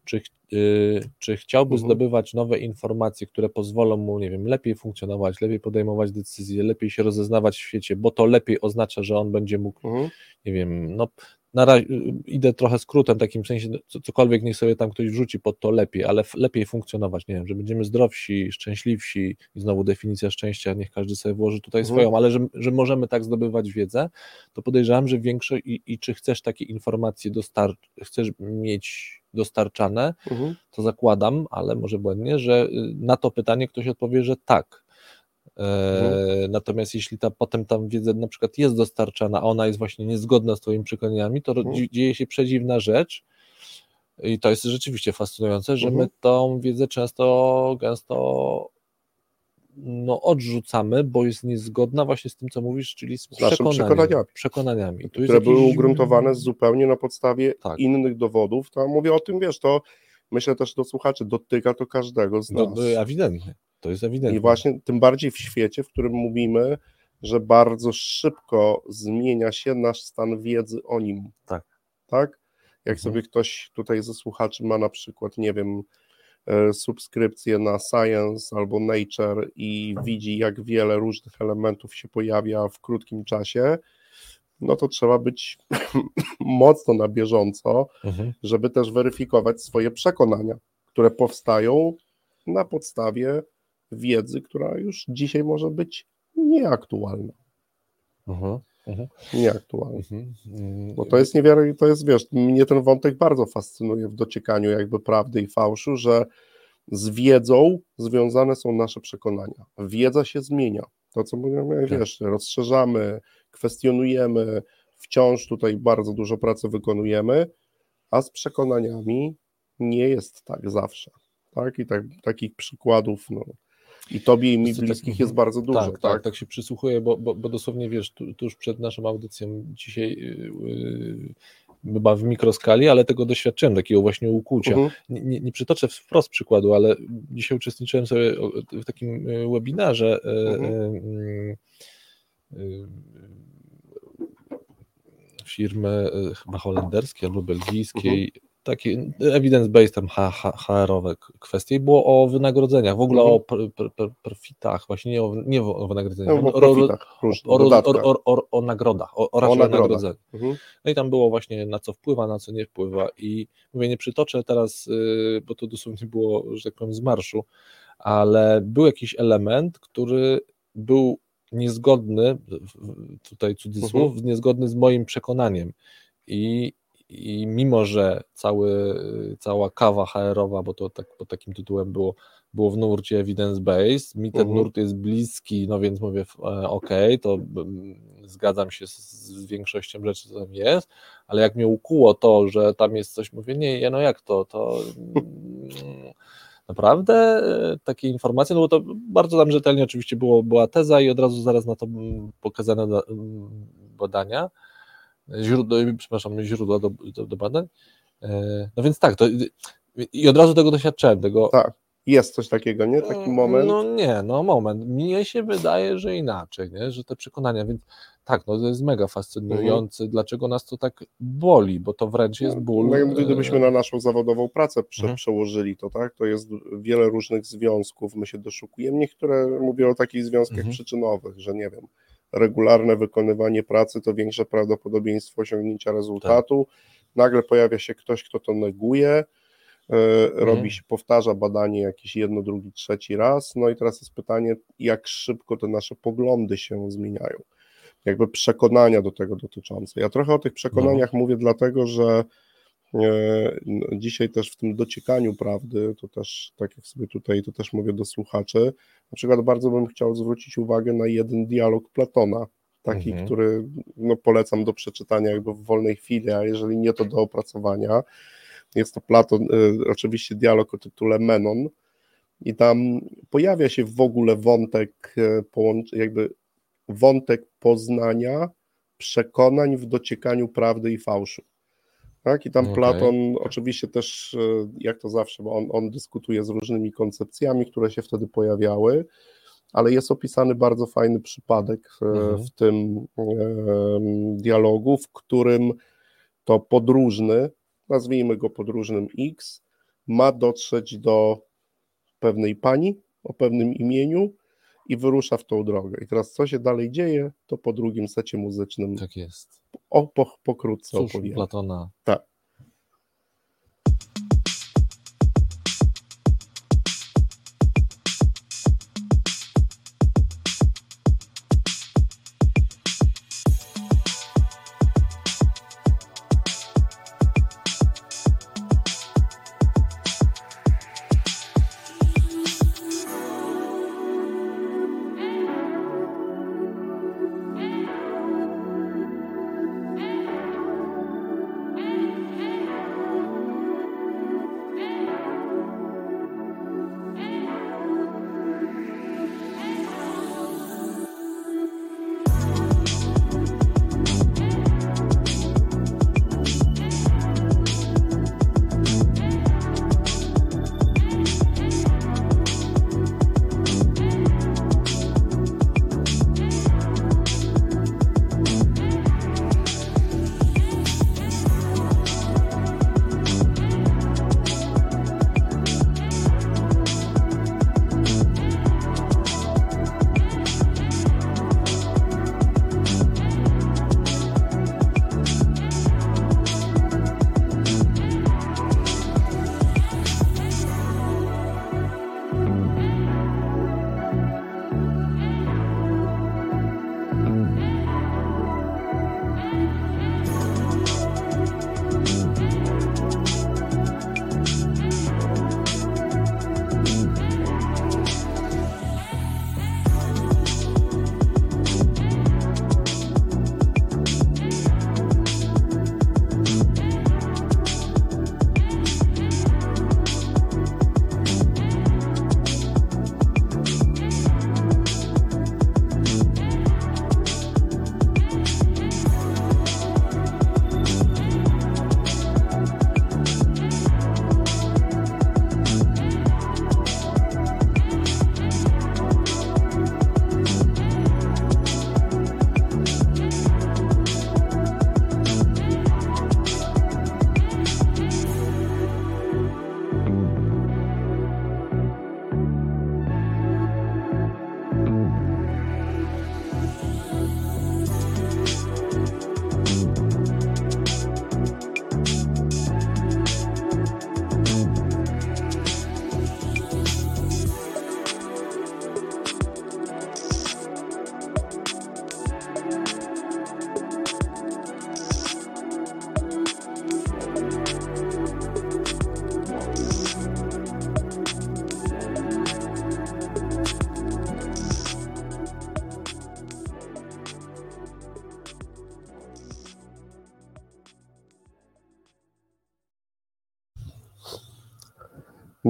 czy, yy, czy chciałby mhm. zdobywać nowe informacje, które pozwolą mu, nie wiem, lepiej funkcjonować, lepiej podejmować decyzje, lepiej się rozeznawać w świecie, bo to lepiej oznacza, że on będzie mógł, mhm. nie wiem, no na razie idę trochę skrótem, takim sensie, cokolwiek niech sobie tam ktoś wrzuci pod to lepiej, ale lepiej funkcjonować, nie wiem, że będziemy zdrowsi, szczęśliwsi i znowu definicja szczęścia, niech każdy sobie włoży tutaj mhm. swoją, ale że, że możemy tak zdobywać wiedzę, to podejrzewam, że większość i, i czy chcesz takie informacje dostarczyć, chcesz mieć dostarczane, mhm. to zakładam, ale może błędnie, że y, na to pytanie ktoś odpowie, że tak, Mhm. Natomiast jeśli ta potem tam wiedza na przykład jest dostarczana, a ona jest właśnie niezgodna z Twoimi przekonaniami, to mhm. dzieje się przedziwna rzecz. I to jest rzeczywiście fascynujące, że mhm. my tą wiedzę często, gęsto no, odrzucamy, bo jest niezgodna właśnie z tym, co mówisz, czyli z, z przekonaniami. przekonaniami. przekonaniami. które jakiś... były ugruntowane zupełnie na podstawie tak. innych dowodów. To mówię o tym, wiesz, to myślę też do słuchaczy, dotyka to każdego z no, nas. No, ewidentnie. To jest ewidentne. I właśnie tym bardziej w świecie, w którym mówimy, że bardzo szybko zmienia się nasz stan wiedzy o nim. Tak. Tak? Jak mhm. sobie ktoś tutaj ze słuchaczy ma na przykład, nie wiem, e, subskrypcję na Science albo Nature i widzi, jak wiele różnych elementów się pojawia w krótkim czasie, no to trzeba być mocno na bieżąco, mhm. żeby też weryfikować swoje przekonania, które powstają na podstawie wiedzy, która już dzisiaj może być nieaktualna. Mhm. Mhm. Nieaktualna. Mhm. Bo to jest niewiarygodne, to jest, wiesz, mnie ten wątek bardzo fascynuje w dociekaniu jakby prawdy i fałszu, że z wiedzą związane są nasze przekonania. Wiedza się zmienia. To, co mówimy, tak. wiesz, rozszerzamy, kwestionujemy, wciąż tutaj bardzo dużo pracy wykonujemy, a z przekonaniami nie jest tak zawsze. Tak? I tak, takich przykładów, no, i tobie i mi bliskich tak, jest mhm. bardzo dużo. Tak, tak, tak, tak się przysłuchuję, bo, bo, bo dosłownie wiesz, tu, tuż przed naszą audycją dzisiaj yy, chyba w mikroskali, ale tego doświadczyłem, takiego właśnie ukłucia. Mhm. Nie, nie, nie, przytoczę wprost przykładu, ale dzisiaj uczestniczyłem sobie w takim y, webinarze y, mhm. y, firmy chyba holenderskiej albo belgijskiej, takie evidence-based tam HR-owe kwestie było o wynagrodzeniach, w ogóle mhm. o pr, pr, pr, profitach, właśnie nie o, nie o wynagrodzeniach, no, o, profitach, o, o, o, nagrodach, o, o raczej wynagrodzeniach. Mhm. No i tam było właśnie na co wpływa, na co nie wpływa i mówię, nie przytoczę teraz, y, bo to dosłownie było, że tak powiem, z marszu, ale był jakiś element, który był niezgodny, tutaj cudzysłów, mhm. niezgodny z moim przekonaniem i i mimo, że cały, cała kawa HR-owa, bo to tak, pod takim tytułem było, było w nurcie evidence-based, mi ten uh mhm. -huh. nurt jest bliski, no więc mówię, e, ok, to zgadzam się z, z, większością rzeczy, co tam jest, ale jak mnie ukuło to, że tam jest coś, mówię, nie, no jak to, to mm, naprawdę e, takie informacje, no bo to bardzo tam rzetelnie oczywiście było, była teza i od razu zaraz na to mm, pokazane mm, badania, źródło, przepraszam, źródła do, do, do badań. E, no więc tak, to, i od razu tego doświadczyłem, tego... Tak, jest coś takiego, nie? Taki mm, moment. No nie, no moment. Mnie się wydaje, że inaczej, nie? Że te przekonania, więc tak, no to jest mega fascynujące, mhm. dlaczego nas to tak boli, bo to wręcz jest no, ból. No, no gdybyśmy na naszą zawodową pracę prze, mhm. przełożyli to, tak, to jest wiele różnych związków, my się doszukujemy, niektóre mówią o takich związkach mhm. przyczynowych, że nie wiem, regularne wykonywanie pracy, to większe prawdopodobieństwo osiągnięcia rezultatu. Tak. Nagle pojawia się ktoś, kto to neguje, e, mhm. robi się, powtarza badanie jakiś jedno, drugi, trzeci raz. No i teraz jest pytanie, jak szybko te nasze poglądy się zmieniają. Jakby przekonania do tego dotyczące. Ja trochę o tych przekonaniach no. mówię, dlatego że dzisiaj też w tym dociekaniu prawdy, to też, tak jak sobie tutaj, to też mówię do słuchaczy, na przykład bardzo bym chciał zwrócić uwagę na jeden dialog Platona, taki, mhm. który no, polecam do przeczytania jakby w wolnej chwili, a jeżeli nie, to do opracowania. Jest to Platon, y, oczywiście dialog o tytule Menon i tam pojawia się w ogóle wątek, y, jakby wątek poznania przekonań w dociekaniu prawdy i fałszu. Tak? I tam okay. Platon oczywiście też, e, jak to zawsze, bo on, on dyskutuje z różnymi koncepcjami, które się wtedy pojawiały, ale jest opisany bardzo fajny przypadek mhm. w tym e, dialogu, w którym to podróżny, nazwijmy go podróżnym X, ma dotrzeć do pewnej pani o pewnym imieniu i wyrusza w tą drogę. I teraz co się dalej dzieje, to po drugim secie muzycznym. Tak jest. O, po, pokrótce Cóż, opowiem. Platona. Tak.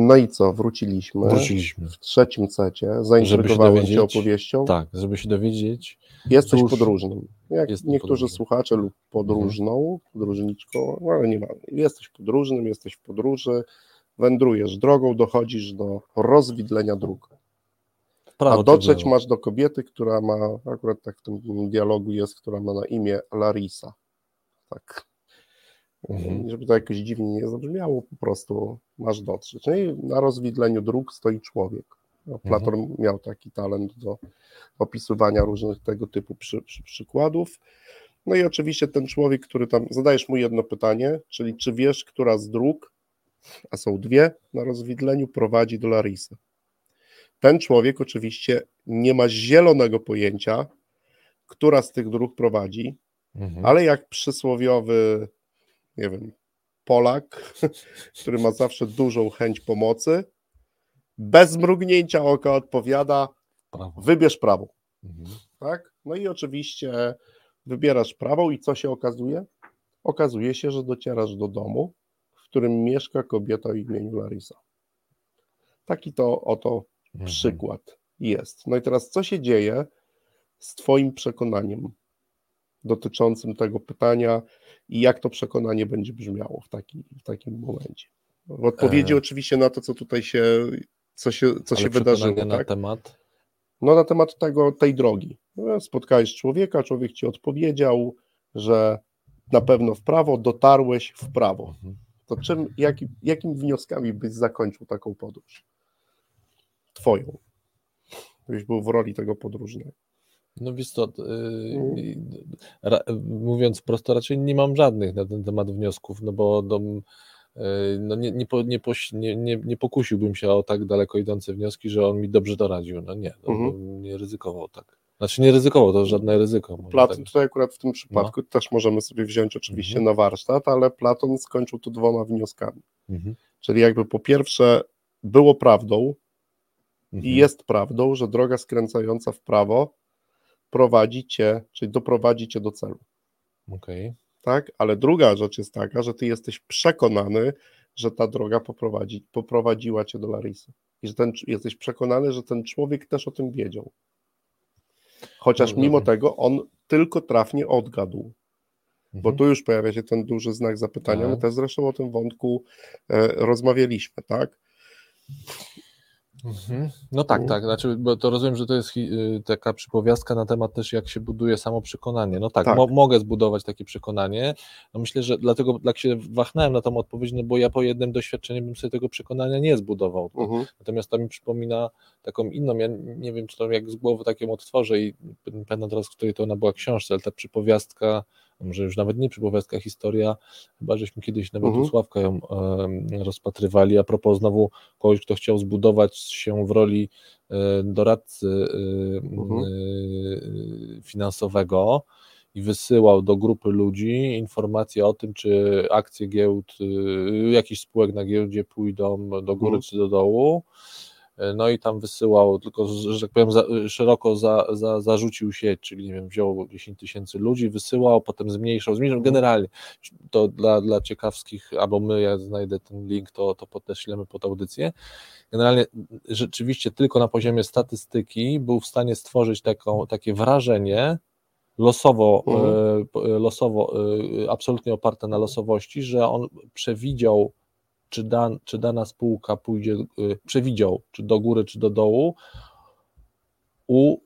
No i co, wróciliśmy. Wróciliśmy. W trzecim secie, zaintrygowałem cię opowieścią. Tak, żeby się dowiedzieć. Jesteś cóż, podróżnym. Jak niektórzy podróżnym. słuchacze lub podróżną, mhm. podróżniczką, no ale nie ma. Jesteś podróżnym, jesteś w podróży, wędrujesz drogą, dochodzisz do rozwidlenia dróg. Prawo A dotrzeć masz do kobiety, która ma, akurat tak w tym dialogu jest, która ma na imię Larisa. Tak. Mhm. Żeby to jakoś dziwnie nie zabrzmiało, po prostu masz dotrzeć. No i na rozwidleniu dróg stoi człowiek. No, Platon mhm. miał taki talent do opisywania różnych tego typu przy, przy, przykładów. No i oczywiście ten człowiek, który tam, zadajesz mu jedno pytanie, czyli czy wiesz, która z dróg, a są dwie na rozwidleniu, prowadzi do Larisy. Ten człowiek oczywiście nie ma zielonego pojęcia, która z tych dróg prowadzi, mhm. ale jak przysłowiowy, nie wiem, Polak, który ma zawsze dużą chęć pomocy, bez mrugnięcia oka odpowiada: prawo. wybierz prawo. Mhm. Tak? No i oczywiście wybierasz prawo, i co się okazuje? Okazuje się, że docierasz do domu, w którym mieszka kobieta o imieniu Larisa. Taki to oto mhm. przykład jest. No i teraz, co się dzieje z Twoim przekonaniem dotyczącym tego pytania i jak to przekonanie będzie brzmiało w, taki, w takim momencie? W odpowiedzi e... oczywiście na to, co tutaj się, co się, co się wydarzyło. na tak? temat? No na temat tego, tej drogi. No, spotkałeś człowieka, człowiek ci odpowiedział, że na pewno w prawo, dotarłeś w prawo. Mhm. To czym, jakimi wnioskami byś zakończył taką podróż? Twoją. Byś był w roli tego podróżnego. No wiesz co, yy, ra, mówiąc prosto, raczej nie mam żadnych na ten temat wniosków, no bo do, yy, no nie, nie, nie, nie, nie, nie pokusiłbym się o tak daleko idące wnioski, że on mi dobrze doradził. No nie, no, mhm. nie ryzykował tak. Znaczy nie ryzykował, to żadne ryzyko. Platon, tak. tutaj akurat w tym przypadku no. też możemy sobie wziąć oczywiście mhm. na warsztat, ale Platon skończył tu dwoma wnioskami. Mhm. Czyli jakby po pierwsze było prawdą mhm. i jest prawdą, że droga skręcająca w prawo prowadzi cię, czyli doprowadzi cię do celu. Okej. Okay. Tak, ale druga rzecz jest taka, że ty jesteś przekonany, że ta droga poprowadzi, poprowadziła cię do Larisy. I że ten, jesteś przekonany, że ten człowiek też o tym wiedział. Chociaż no, mimo tego on tylko trafnie odgadł. Bo mhm. tu już pojawia się ten duży znak zapytania. My tak. też zresztą o tym wątku e, rozmawialiśmy, tak? Mhm. No tak, tak. Znaczy, bo to rozumiem, że to jest y, taka przypowiastka na temat też, jak się buduje samo przekonanie. No tak, tak. Mo mogę zbudować takie przekonanie. No myślę, że dlatego tak się wachnąłem na tą odpowiedź, no bo ja po jednym doświadczeniu bym sobie tego przekonania nie zbudował. Mhm. Natomiast to mi przypomina taką inną, ja nie wiem, czy to jak z głowy taką odtworzę i pamiętam teraz, w której to ona była książce, ale ta przypowiastka może już nawet nie przypowiastka, historia, chyba żeśmy kiedyś nawet mhm. u Sławka ją e, rozpatrywali, a propos znowu kogoś, kto chciał zbudować się w roli e, doradcy e, mhm. finansowego i wysyłał do grupy ludzi informacje o tym, czy akcje giełd, jakichś spółek na giełdzie pójdą do góry mhm. czy do dołu E, no i tam wysyłał, tylko że tak powiem, za, szeroko za, za, zarzucił sieć, czyli nie wiem, wziął 10 tysięcy ludzi, wysyłał, potem zmniejszał, zmniejszał, generalnie to dla, dla ciekawskich, albo my, ja znajdę ten link, to, to podeślemy pod audycję. Generalnie rzeczywiście tylko na poziomie statystyki był w stanie stworzyć taką, takie wrażenie, losowo, mhm. e, losowo, e, absolutnie oparte na losowości, że on przewidział czy, dan, czy dana spółka pójdzie, y, przewidział, czy do góry, czy do dołu, u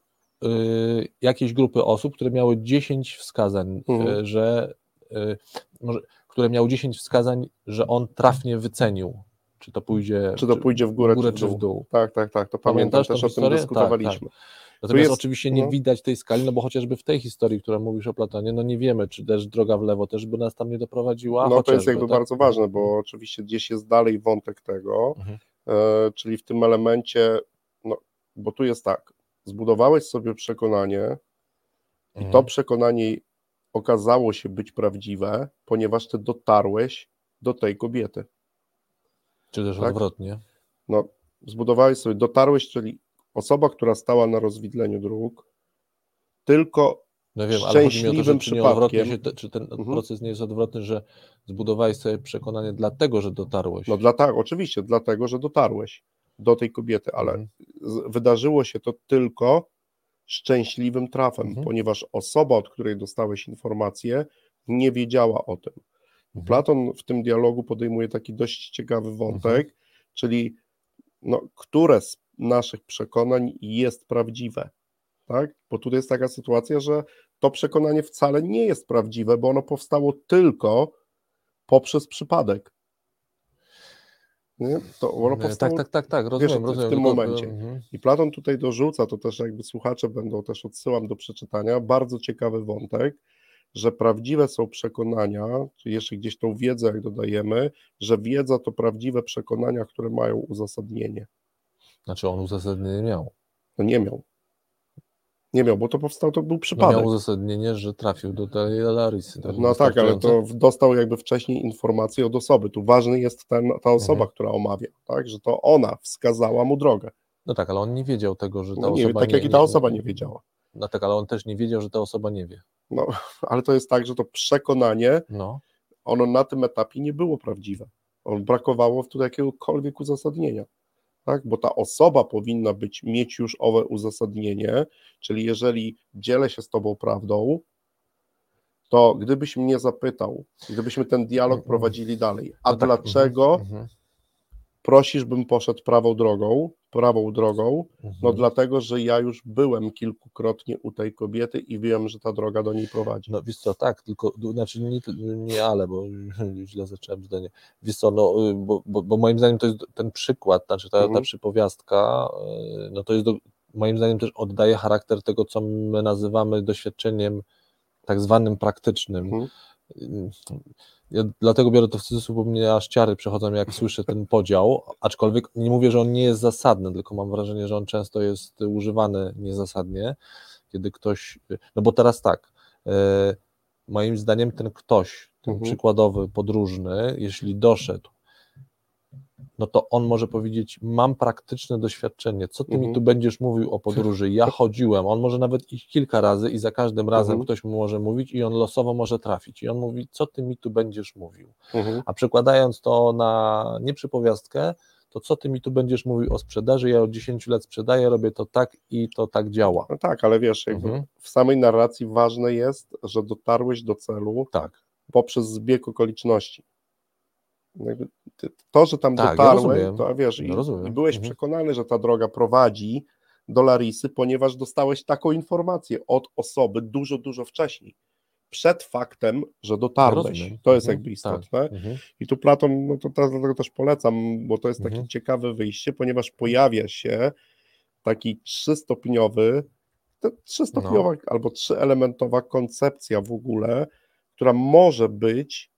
y, jakiejś grupy osób, które miały 10 wskazań, y, mhm. że może, które miały 10 wskazań, że on trafnie wycenił, czy to pójdzie, czy to pójdzie w górę, w górę czy, w dół. czy, w dół. Tak, tak, tak. To pamiętam Pamiętasz też o tym dyskutowaliśmy. Tak, tak. Natomiast jest, oczywiście nie no. widać tej skali, no bo chociażby w tej historii, która mówisz o Platonie, no nie wiemy, czy też droga w lewo też by nas tam nie doprowadziła. No to jest jakby tak? bardzo ważne, bo oczywiście gdzieś jest dalej wątek tego, mhm. e, czyli w tym elemencie, no bo tu jest tak, zbudowałeś sobie przekonanie i mhm. to przekonanie okazało się być prawdziwe, ponieważ ty dotarłeś do tej kobiety. Czy też tak? odwrotnie. No, zbudowałeś sobie, dotarłeś, czyli osoba, która stała na rozwidleniu dróg, tylko no wiem, ale chodzi mi o to, że czy, nie odwrotnie się, czy ten mhm. proces nie jest odwrotny, że zbudowałeś sobie przekonanie dlatego, że dotarłeś. No dlatego, oczywiście, dlatego, że dotarłeś do tej kobiety, ale mhm. wydarzyło się to tylko szczęśliwym trafem, mhm. ponieważ osoba, od której dostałeś informację, nie wiedziała o tym. Mhm. Platon w tym dialogu podejmuje taki dość ciekawy wątek, mhm. czyli no, które z naszych przekonań jest prawdziwe. Tak? Bo tutaj jest taka sytuacja, że to przekonanie wcale nie jest prawdziwe, bo ono powstało tylko poprzez przypadek. Nie? To ono tak, powstało, tak, tak, tak, tak, rozumiem, wiesz, rozumiem. W tym momencie. Mhm. I Platon tutaj dorzuca, to też jakby słuchacze będą też odsyłam do przeczytania, bardzo ciekawy wątek, że prawdziwe są przekonania, czy jeszcze gdzieś tą wiedzę, jak dodajemy, że wiedza to prawdziwe przekonania, które mają uzasadnienie. Znaczy on uzasadnienie miał. No nie miał. Nie miał, bo to powstał, to był przypadek. No miał uzasadnienie, że trafił do tej Larisy. No tak, ale to dostał jakby wcześniej informację od osoby. Tu ważny jest ten, ta osoba, mhm. która omawia, tak, że to ona wskazała mu drogę. No tak, ale on nie wiedział tego, że ta no nie, osoba tak nie, jak i ta osoba nie wiedziała. No tak, ale on też nie wiedział, że ta osoba nie wie. No, ale to jest tak, że to przekonanie, no. ono na tym etapie nie było prawdziwe. On brakowało tu jakiegokolwiek uzasadnienia tak? bo ta osoba powinna być, mieć już owe uzasadnienie, czyli jeżeli dzielę się z Tobą prawdą, to gdybyś mnie zapytał, gdybyśmy ten dialog mhm. prowadzili dalej, a no tak, dlaczego mhm, mhm. prosisz, bym poszedł prawą drogą, prawą drogą, no mhm. dlatego, że ja już byłem kilkukrotnie u tej kobiety i wiem, że ta droga do niej prowadzi. No wiesz co, tak, tylko, znaczy nie, nie ale, bo źle zacząłem zdanie. Wiesz co, no, y, bo, bo, bo moim zdaniem to jest ten przykład, znaczy ta, ta mhm. przypowiastka, y, no to jest do, moim zdaniem też oddaje charakter tego, co my nazywamy doświadczeniem tak zwanym praktycznym. Mhm ja dlatego biorę to w cudzysłów, bo mnie aż ciary przechodzą, jak słyszę ten podział, aczkolwiek nie mówię, że on nie jest zasadny, tylko mam wrażenie, że on często jest używany niezasadnie, kiedy ktoś, no bo teraz tak, e, moim zdaniem ten ktoś, ten mhm. przykładowy podróżny, jeśli doszedł no to on może powiedzieć: Mam praktyczne doświadczenie, co ty mhm. mi tu będziesz mówił o podróży? Ja chodziłem. On może nawet ich kilka razy i za każdym razem mhm. ktoś mu może mówić i on losowo może trafić. I on mówi: Co ty mi tu będziesz mówił? Mhm. A przekładając to na nieprzypowiastkę, to co ty mi tu będziesz mówił o sprzedaży? Ja od 10 lat sprzedaję, robię to tak i to tak działa. No tak, ale wiesz, mhm. w samej narracji ważne jest, że dotarłeś do celu tak. poprzez zbieg okoliczności to, że tam tak, dotarłeś, ja to wiesz, i, i, byłeś mhm. przekonany, że ta droga prowadzi do Larisy, ponieważ dostałeś taką informację od osoby dużo, dużo wcześniej. Przed faktem, że dotarłeś. to jest mhm. jakby tak. istotne. Tak. I tu Platon, no to dlatego też polecam, bo to jest takie mhm. ciekawe wyjście, ponieważ pojawia się taki trzystopniowy, trzystopniowa no. albo trzyelementowa koncepcja w ogóle, która może być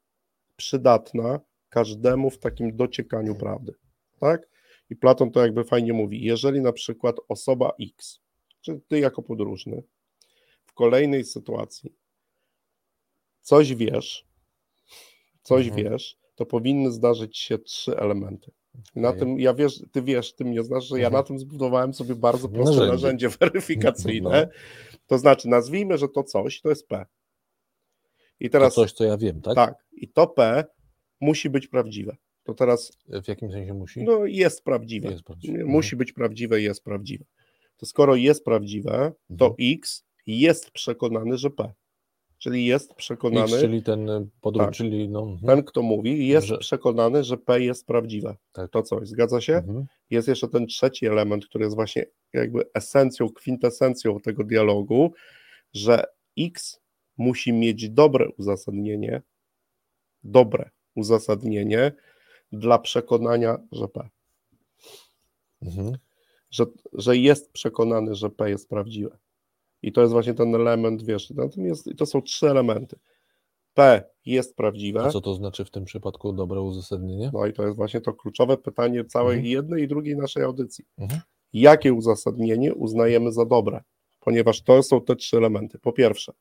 przydatna każdemu w takim dociekaniu prawdy. Tak? I Platon to jakby fajnie mówi, jeżeli na przykład osoba X, czy ty jako podróżny, w kolejnej sytuacji coś wiesz, coś mhm. wiesz, to powinny zdarzyć się trzy elementy. Na okay. tym, ja wiesz, ty wiesz, ty mnie znasz, że ja mhm. na tym zbudowałem sobie bardzo proste narzędzie, narzędzie weryfikacyjne. No. To znaczy, nazwijmy, że to coś to jest P. I teraz. To coś, co ja wiem, tak? Tak. I to P musi być prawdziwe. To teraz. W jakim sensie musi? No, jest prawdziwe. Jest prawdziwe. Musi być prawdziwe i jest prawdziwe. To skoro jest prawdziwe, to mhm. X jest przekonany, że P. Czyli jest przekonany. X, czyli ten podróż, tak, czyli no, mhm. ten, kto mówi, jest że... przekonany, że P jest prawdziwe. Tak. To coś, zgadza się? Mhm. Jest jeszcze ten trzeci element, który jest właśnie jakby esencją, kwintesencją tego dialogu, że X musi mieć dobre uzasadnienie, dobre uzasadnienie dla przekonania, że P. Mhm. Że, że jest przekonany, że P jest prawdziwe. I to jest właśnie ten element, wiesz, natomiast to są trzy elementy. P jest prawdziwe. A co to znaczy w tym przypadku dobre uzasadnienie? No i to jest właśnie to kluczowe pytanie całej mhm. jednej i drugiej naszej audycji. Mhm. Jakie uzasadnienie uznajemy za dobre? Ponieważ to są te trzy elementy. Po pierwsze,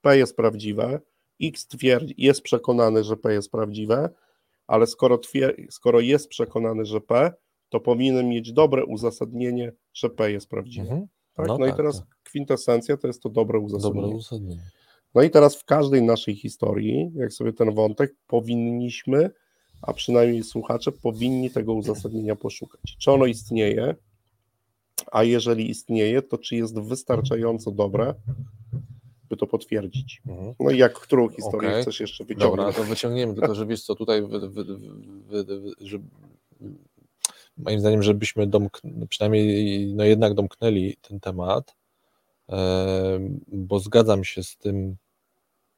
P jest prawdziwe, X twierdzi, jest przekonany, że P jest prawdziwe, ale skoro, skoro jest przekonany, że P, to powinien mieć dobre uzasadnienie, że P jest prawdziwe. Mhm. Tak? No, no tak, i teraz tak. kwintesencja to jest to dobre uzasadnienie. Dobre uzasadnienie. No i teraz w każdej naszej historii, jak sobie ten wątek, powinniśmy, a przynajmniej słuchacze, powinni tego uzasadnienia poszukać. Czy ono istnieje, a jeżeli istnieje, to czy jest wystarczająjące dobre, by to potwierdzić. Mhm. No i jak którą historię okay. chcesz jeszcze wyciągnąć? Dobra, to wyciągniemy, tylko że wiesz co, tutaj wy, wy, wy, że, moim zdaniem, żebyśmy domk, przynajmniej no jednak domknęli ten temat, bo zgadzam się z tym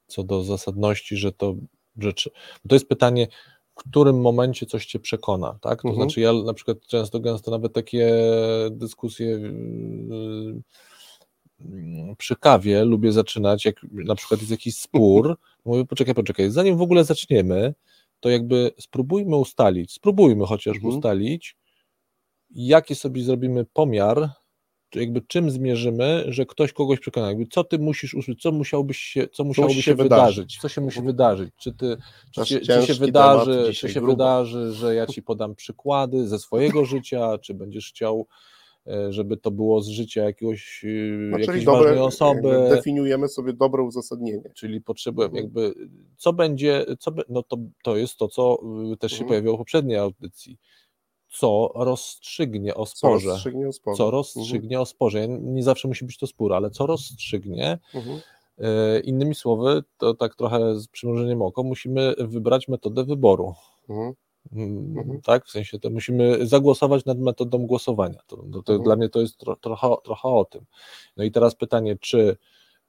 co do zasadności, że to rzeczy. To jest pytanie, w którym momencie coś cię przekona, tak? To mhm. znaczy, ja na przykład często gęsto nawet takie dyskusje yy, przy kawie lubię zaczynać, jak na przykład jest jakiś spór, mówię, poczekaj, poczekaj, zanim w ogóle zaczniemy, to jakby spróbujmy ustalić, spróbujmy chociaż mhm. ustalić, jaki sobie zrobimy pomiar jakby czym zmierzymy, że ktoś kogoś przekona, jakby co ty musisz usłyszeć, co musiałbyś się, co musiałoby się, się wydarzyć, wydarzyć, co się musi wydarzyć, czy ty, czy, się, czy się wydarzy, czy się wydarzy, że ja ci podam przykłady ze swojego życia, czy będziesz chciał żeby to było z życia jakiegoś, e, no, jakiejś dobre, ważnej osoby. Definiujemy sobie dobre uzasadnienie. Czyli potrzebujemy mhm. jakby, co będzie, co, no to, to jest to, co e, też się mhm. pojawiło w poprzedniej audycji co rozstrzygnie o sporze. Co rozstrzygnie o sporze. Co rozstrzygnie mhm. o sporze. Nie zawsze musi być to spór, ale co rozstrzygnie. Mhm. E, innymi słowy, to tak trochę z przymrużeniem oko, musimy wybrać metodę wyboru. Mhm. Mhm. Tak, w sensie to musimy zagłosować nad metodą głosowania. To, to, to mhm. Dla mnie to jest tro, trochę, trochę o tym. No i teraz pytanie, czy,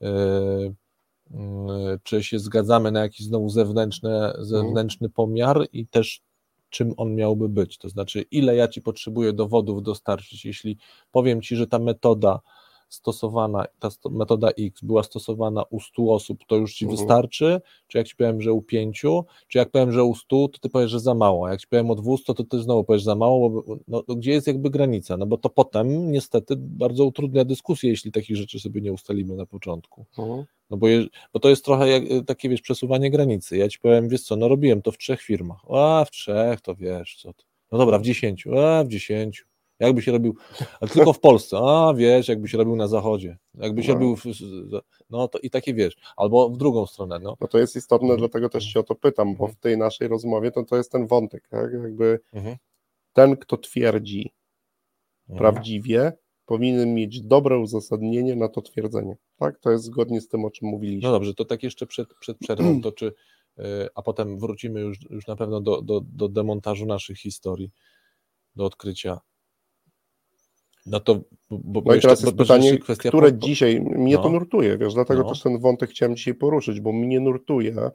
yy, yy, czy się zgadzamy na jakiś znowu zewnętrzny, zewnętrzny pomiar i też czym on miałby być. To znaczy, ile ja ci potrzebuję dowodów dostarczyć, jeśli powiem ci, że ta metoda stosowana, ta metoda X była stosowana u 100 osób, to już ci mhm. wystarczy? Czy jak ci powiem, że u 5, czy jak powiem, że u 100, to ty powiesz, że za mało, jak ci powiem o 200, to ty znowu powiesz za mało, bo, no, gdzie jest jakby granica? No bo to potem niestety bardzo utrudnia dyskusję, jeśli takich rzeczy sobie nie ustalimy na początku. Mhm. No bo, je, bo to jest trochę jak, takie, wiesz, przesuwanie granicy. Ja ci powiem, wiesz co, no robiłem to w trzech firmach. A, w trzech, to wiesz, co ty. No dobra, w dziesięciu, a, w dziesięciu. Jakby się robił, ale tylko w Polsce, a wiesz, jakby się robił na zachodzie, jakby się no. robił, w, no to i takie wiesz, albo w drugą stronę. No, no to jest istotne, mhm. dlatego też się o to pytam, bo w tej naszej rozmowie to, to jest ten wątek, tak? jakby mhm. ten, kto twierdzi mhm. prawdziwie, powinien mieć dobre uzasadnienie na to twierdzenie. Tak, to jest zgodnie z tym, o czym mówiliśmy. No dobrze, to tak jeszcze przed, przed przerwą, to czy, e, a potem wrócimy już, już na pewno do, do, do demontażu naszych historii, do odkrycia no to, bo, no i teraz jest pytanie, które po... dzisiaj, mnie no. to nurtuje, wiesz, dlatego no. też ten wątek chciałem dzisiaj poruszyć, bo mnie nurtuje,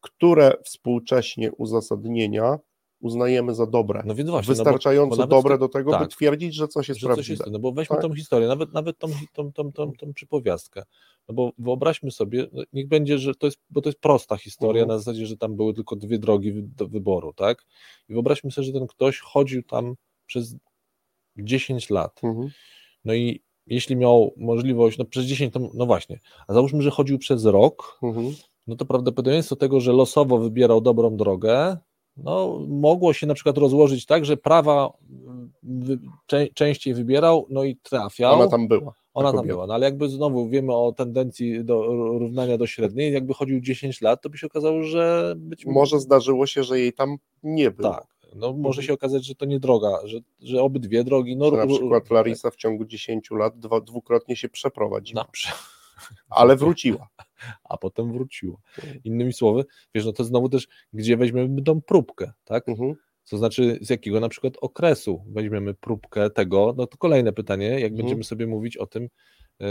które współcześnie uzasadnienia uznajemy za dobre, no więc właśnie, wystarczająco no bo, bo dobre do tego, tak, by twierdzić, że coś jest że prawdziwe. Coś jest, no bo weźmy tak? tą historię, nawet, nawet tą, tą, tą, tą, tą przypowiastkę, no bo wyobraźmy sobie, no niech będzie, że to jest, bo to jest prosta historia, mhm. na zasadzie, że tam były tylko dwie drogi do wyboru, tak, i wyobraźmy sobie, że ten ktoś chodził tam przez 10 lat. Mhm. No i jeśli miał możliwość, no przez 10, to, no właśnie, a załóżmy, że chodził przez rok, mhm. no to prawdopodobieństwo tego, że losowo wybierał dobrą drogę, no mogło się na przykład rozłożyć tak, że prawa wy, czę, częściej wybierał, no i trafiał. Ona tam była. Ona tam była, no ale jakby znowu wiemy o tendencji do równania do średniej, jakby chodził 10 lat, to by się okazało, że być może zdarzyło się, że jej tam nie było. Tak, no, może się okazać, że to nie droga, że, że obydwie drogi. No, na przykład Larisa w ciągu 10 lat dwa, dwukrotnie się przeprowadziła. Ale wróciła. A potem wróciła. Innymi słowy, wiesz, no to znowu też, gdzie weźmiemy tą próbkę, tak? Mhm. To znaczy, z jakiego na przykład okresu weźmiemy próbkę tego, no to kolejne pytanie, jak mhm. będziemy sobie mówić o tym, e,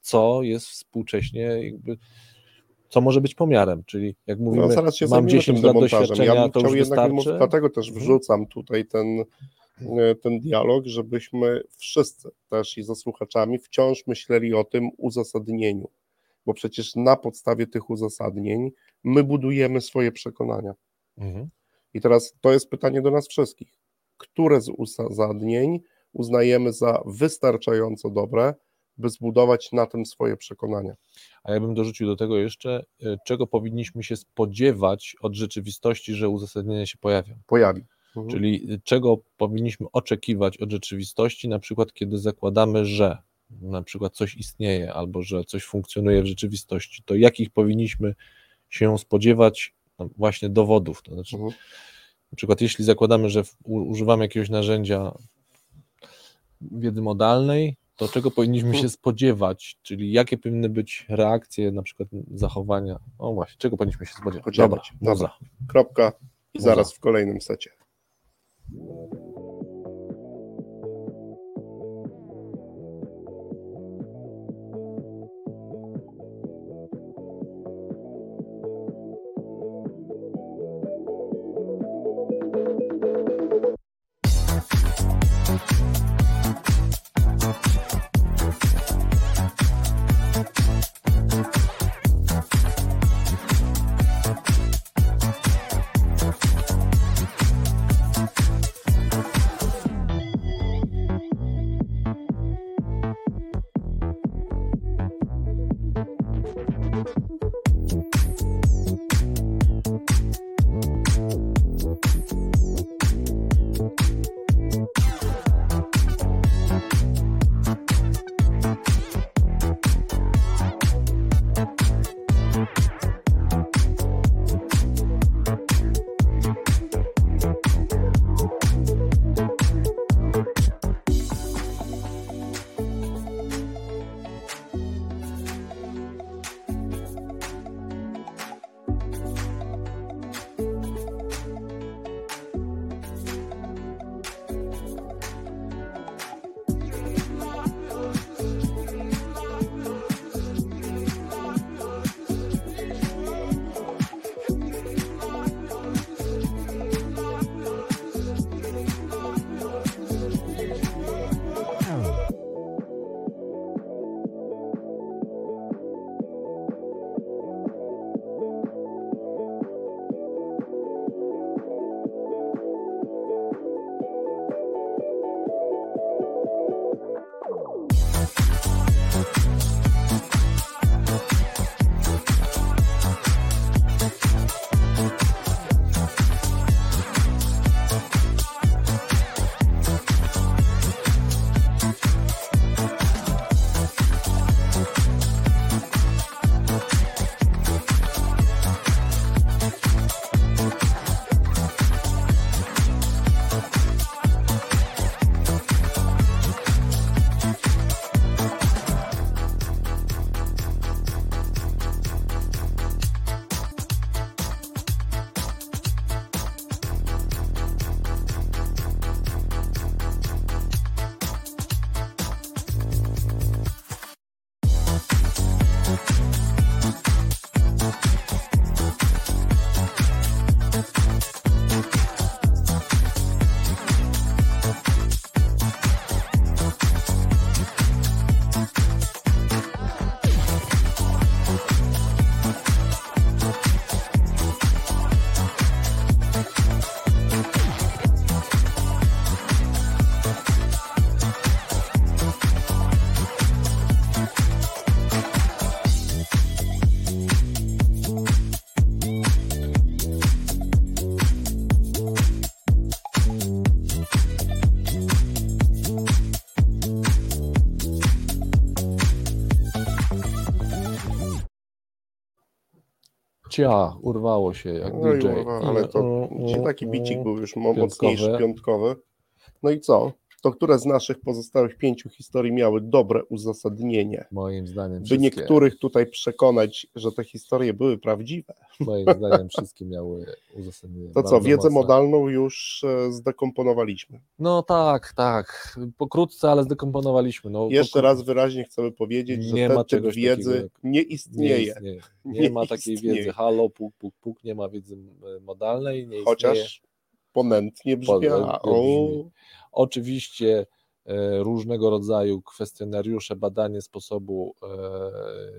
co jest współcześnie jakby co może być pomiarem, czyli jak no, mówimy, no, mam 10 lat doświadczenia, ja bym to chciał już jednak, wystarczy. Dlatego też mhm. wrzucam tutaj ten, e, ten dialog, żebyśmy wszyscy też i za słuchaczami wciąż myśleli o tym uzasadnieniu, bo przecież na podstawie tych uzasadnień my budujemy swoje przekonania. Mhm. I teraz to jest pytanie do nas wszystkich. Które z uzasadnień uznajemy za wystarczająco dobre, by zbudować na tym swoje przekonania. A ja bym dorzucił do tego jeszcze, e, czego powinniśmy się spodziewać od rzeczywistości, że uzasadnienie się pojawią. Pojawi. Mhm. Czyli czego powinniśmy oczekiwać od rzeczywistości, na przykład kiedy zakładamy, że na przykład coś istnieje albo że coś funkcjonuje w rzeczywistości, to jakich powinniśmy się spodziewać no, właśnie dowodów. To znaczy, mhm. na przykład jeśli zakładamy, że używamy jakiegoś narzędzia wiedzy modalnej, to czego powinniśmy się spodziewać, czyli jakie powinny być reakcje, na przykład zachowania. O właśnie, czego powinniśmy się spodziewać? Dobra, dobra. Kropka i zaraz w kolejnym secie. Cia, urwało się jak no DJ. Urwa, ale to taki bicik był już piątkowy. mocniejszy, piątkowy. No i co? To które z naszych pozostałych pięciu historii miały dobre uzasadnienie? Moim zdaniem. By niektórych tutaj przekonać, że te historie były prawdziwe. Moim zdaniem wszystkie miały uzasadnienie. To co, wiedzę mocne. modalną już e, zdekomponowaliśmy. No tak, tak. Pokrótce, ale zdekomponowaliśmy. No, Jeszcze raz wyraźnie chcemy powiedzieć, że nie ten ma typ wiedzy takiego, nie istnieje. Nie, istnieje. nie, nie ma takiej istnieje. wiedzy. Halo, puk, puk, puk, nie ma wiedzy modalnej. Nie Chociaż istnieje. ponętnie brzmiała. Brzmi. Oczywiście e, różnego rodzaju kwestionariusze, badanie sposobu e,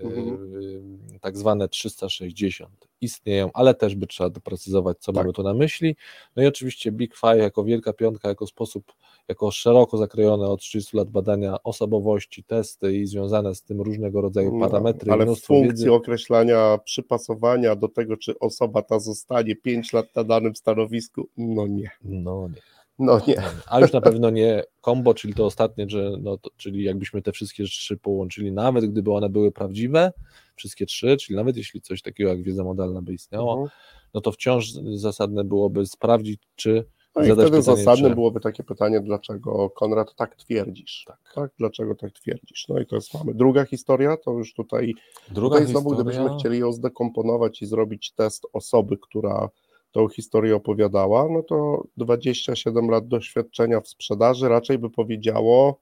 mhm. tak zwane 360 istnieją, ale też by trzeba doprecyzować, co tak. mamy tu na myśli. No i oczywiście Big Five jako wielka piątka, jako sposób, jako szeroko zakrojone od 30 lat badania osobowości, testy i związane z tym różnego rodzaju no, parametry. No, ale w funkcji wiedzy. określania przypasowania do tego, czy osoba ta zostanie 5 lat na danym stanowisku, no nie. No nie. No nie. A już na pewno nie combo, czyli to ostatnie, że no to, czyli jakbyśmy te wszystkie trzy połączyli, nawet gdyby one były prawdziwe, wszystkie trzy, czyli nawet jeśli coś takiego jak wiedza modalna by istniało, mhm. no to wciąż zasadne byłoby sprawdzić, czy no i wtedy pytanie, zasadne czy... byłoby takie pytanie, dlaczego Konrad tak twierdzisz? Tak. tak. Dlaczego tak twierdzisz? No i to jest mamy. Druga historia, to już tutaj, Druga tutaj znowu, historia... gdybyśmy chcieli ją zdekomponować i zrobić test osoby, która tą historię opowiadała, no to 27 lat doświadczenia w sprzedaży raczej by powiedziało,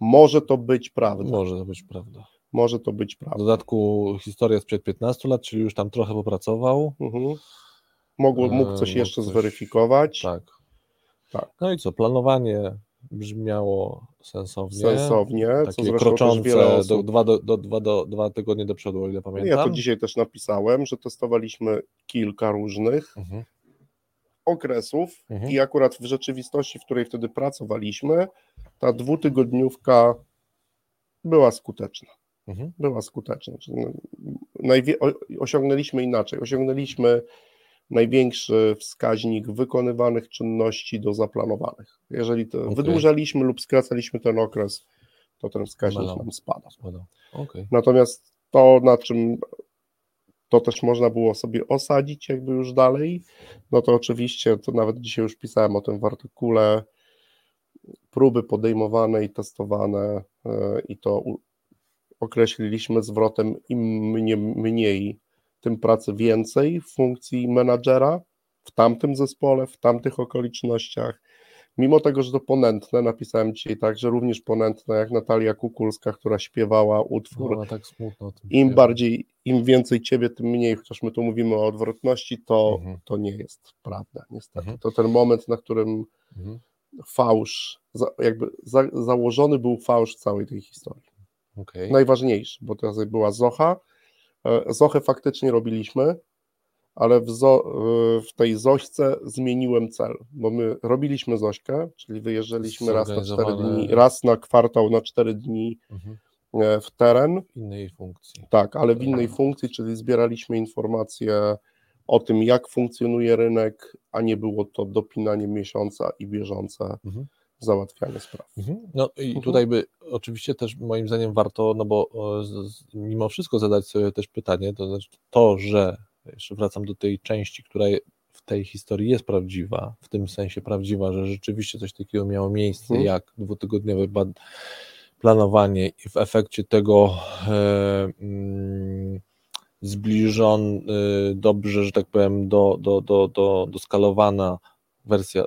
może to być prawda. Może to być prawda. Może to być prawda. W dodatku historia sprzed 15 lat, czyli już tam trochę popracował. Mhm. Mogło, mógł coś jeszcze coś... zweryfikować. Tak. tak. No i co, planowanie brzmiało sensownie. Sensownie, takie co kroczące do, dwa, do, do, dwa, do, dwa tygodnie do przodu, o ile pamiętam. Ja to dzisiaj też napisałem, że testowaliśmy kilka różnych mhm. okresów mhm. i akurat w rzeczywistości, w której wtedy pracowaliśmy, ta dwutygodniówka była skuteczna. Mhm. Była skuteczna. No, osiągnęliśmy inaczej. Osiągnęliśmy największy wskaźnik wykonywanych czynności do zaplanowanych. Jeżeli to okay. wydłużaliśmy lub skracaliśmy ten okres, to ten wskaźnik nam spada. Okay. Natomiast to, na czym to też można było sobie osadzić jakby już dalej, no to oczywiście, to nawet dzisiaj już pisałem o tym w artykule, próby podejmowane i testowane e, i to określiliśmy zwrotem im mniej, mniej tym pracy więcej w funkcji menadżera w tamtym zespole, w tamtych okolicznościach. Mimo tego, że to ponętne, napisałem dzisiaj tak, że również ponętne jak Natalia Kukulska, która śpiewała utwór. No, tak Im bardziej, im więcej ciebie, tym mniej, chociaż my tu mówimy o odwrotności, to, mhm. to nie jest prawda, niestety. Mhm. To ten moment, na którym mhm. fałsz, jakby za, założony był fałsz całej tej historii. Okay. Najważniejszy, bo to była Zocha, Zochę faktycznie robiliśmy, ale w, zo, e, w, tej Zośce zmieniłem cel, bo my robiliśmy Zośkę, czyli wyjeżdżaliśmy raz na 4 dni, raz na kwartał na 4 dni mhm. E, w teren. W innej funkcji. Tak, ale w innej funkcji, czyli zbieraliśmy informacje o tym, jak funkcjonuje rynek, a nie było to dopinanie miesiąca i bieżące. Mhm załatwianie spraw. Mhm. No i mhm. tutaj by oczywiście też moim zdaniem warto, no bo mimo wszystko zadać sobie też pytanie, to znaczy to, że jeszcze wracam do tej części, która w tej historii jest prawdziwa, w tym sensie prawdziwa, że rzeczywiście coś takiego miało miejsce, mhm. jak dwutygodniowe bad planowanie i w efekcie tego e, mm, zbliżon, y, dobrze, że tak powiem, do, do, do, do, do skalowana wersja,